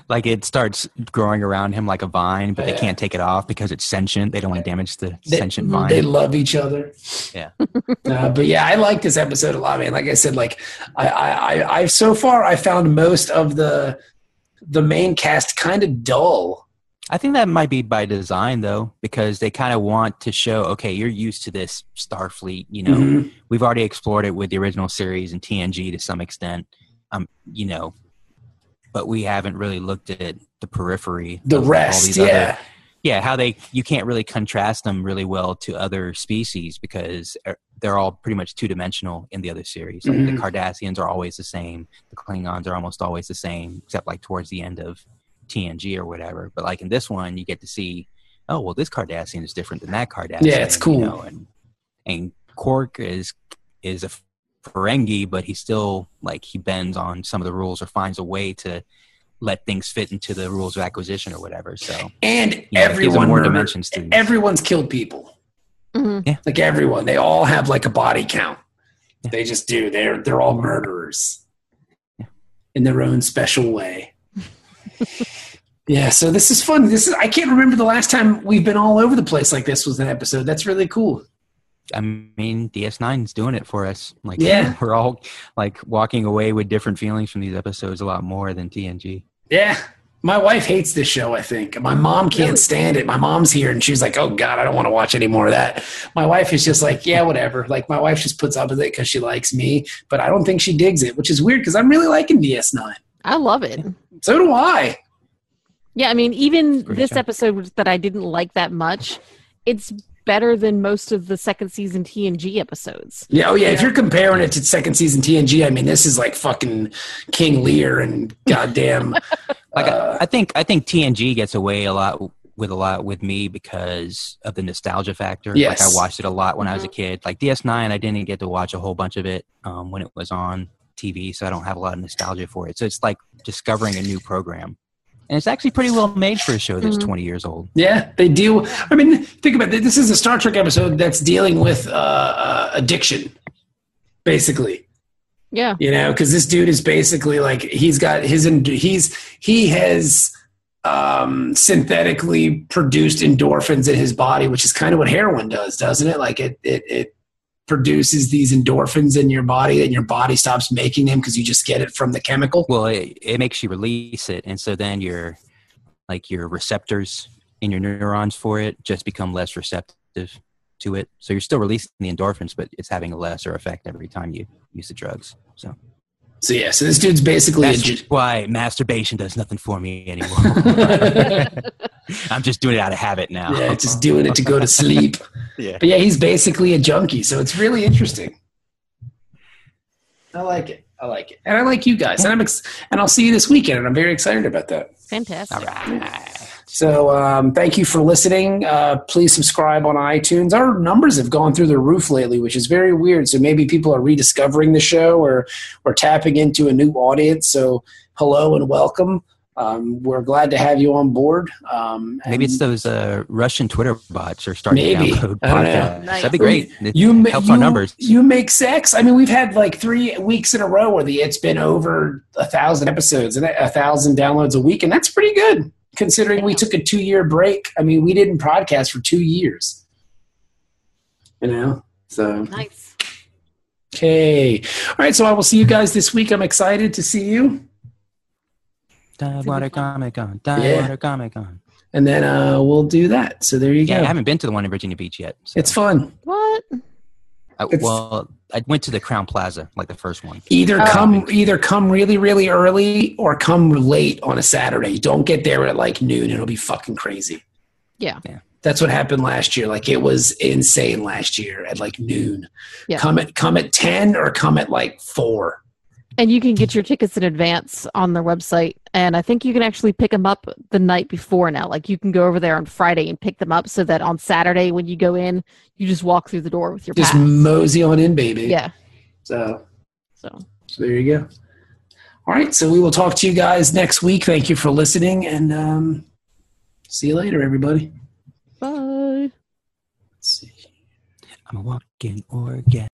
Like it starts growing around him like a vine, but Yeah. they can't take it off because it's sentient. They don't want to damage the They- sentient vine. They love each other. Yeah. Uh, but yeah, I like this episode a lot, man. Like I said, like I, I, I, I've so far I found most of the the main cast kind of dull. I think that might be by design though, because they kind of want to show, okay, you're used to this Starfleet. You know, Mhm. we've already explored it with the original series and TNG to some extent. Um, you know, but we haven't really looked at the periphery, The of all rest, these yeah. other- yeah, how they you can't really contrast them really well to other species because uh, they're all pretty much two dimensional in the other series. Like Mhm. the Cardassians are always the same, the Klingons are almost always the same, except like towards the end of TNG or whatever. But like in this one, you get to see, oh well, this Cardassian is different than that Cardassian. Yeah, it's cool. You know, and and Quark is is a Ferengi, but he still like he bends on some of the rules or finds a way to let things fit into the rules of acquisition or whatever. So And you know, it gives them everyone more dimensions to Everyone's killed people. hmm Like everyone, they all have like a body count. Yeah. They just do. They're they're all murderers in their own special way. yeah, so this is fun. This is I can't remember the last time we've been all over the place like this was an episode. That's really cool. I mean, DS9 is doing it for us. Like, Yeah. we're all like walking away with different feelings from these episodes a lot more than TNG. Yeah. My wife hates this show, I think. My mom can't stand it. My mom's here and she's like, oh, God, I don't want to watch any more of that. My wife is just like, yeah, whatever. Like, my wife just puts up with it because she likes me, but I don't think she digs it, which is weird because I'm really liking DS9. I love it. So do I. Yeah, I mean, even this show. episode that I didn't like that much, it's better than most of the second season TNG episodes. Yeah, oh yeah. If you're comparing it to second season TNG, I mean, this is like fucking King Lear and goddamn. Like, uh, I, I think I think TNG gets away a lot with a lot with me because of the nostalgia factor. Yes. Like I watched it a lot when I was a kid. Like DS9, I didn't get to watch a whole bunch of it um, when it was on TV, so I don't have a lot of nostalgia for it. So it's like discovering a new program, and it's actually pretty well made for a show that's Mhm. 20 years old. yeah, they deal. I mean, think about it. This is a Star Trek episode that's dealing with uh, uh, addiction, basically. Yeah. You know, because this dude is basically like he's got his he's he has um, synthetically produced endorphins in his body, which is kind of what heroin does, doesn't it? Like it it it produces these endorphins in your body, and your body stops making them because you just get it from the chemical. Well, it, it makes you release it, and so then your like your receptors in your neurons for it just become less receptive to it. So you're still releasing the endorphins, but it's having a lesser effect every time you use the drugs. So So yeah, so this dude's basically a that's ju- why masturbation does nothing for me anymore. I'm just doing it out of habit now. yeah, just doing it to go to sleep. Yeah. But yeah, he's basically a junkie, so it's really interesting. I like it. I like it, and I like you guys, and I'm ex- and I'll see you this weekend, and I'm very excited about that. Fantastic. All right. So um, thank you for listening. Uh, please subscribe on iTunes. Our numbers have gone through the roof lately, which is very weird. So maybe people are rediscovering the show or or tapping into a new audience. So hello and welcome. Um, we're glad to have you on board. Um, Maybe it's those uh, Russian Twitter bots are starting Maybe. to download I don't know. podcasts. Nice. That'd be great. It you ma- helps you, our numbers. You make sex. I mean, we've had like three weeks in a row where the it's been over a thousand episodes and a thousand downloads a week, and that's pretty good considering we took a two year break. I mean, we didn't podcast for two years. You know, so Nice. okay, all right. So I will see you guys this week. I'm excited to see you, Tidewater Comic Con. Yeah. Tidewater Comic Con. and then uh, we'll do that. So there you go. I haven't been to the one in Virginia Beach yet. so- It's fun. What? I, well, I went to the Crowne Plaza, like the first one. Either Oh. come either come really really early or come late on a Saturday. Don't get there at like noon. It'll be fucking crazy. Yeah. Yeah. That's what happened last year. Like it was insane last year at like noon. Yeah. Come at come at ten or come at like four. And you can get your tickets in advance on their website. And I think you can actually pick them up the night before now. Like you can go over there on Friday and pick them up so that on Saturday when you go in, you just walk through the door with your Just pass. mosey on in, baby. Yeah. So, So so there you go. All right. So we will talk to you guys next week. Thank you for listening and um, see you later, everybody. bye. Let's see. I'm a walking organ.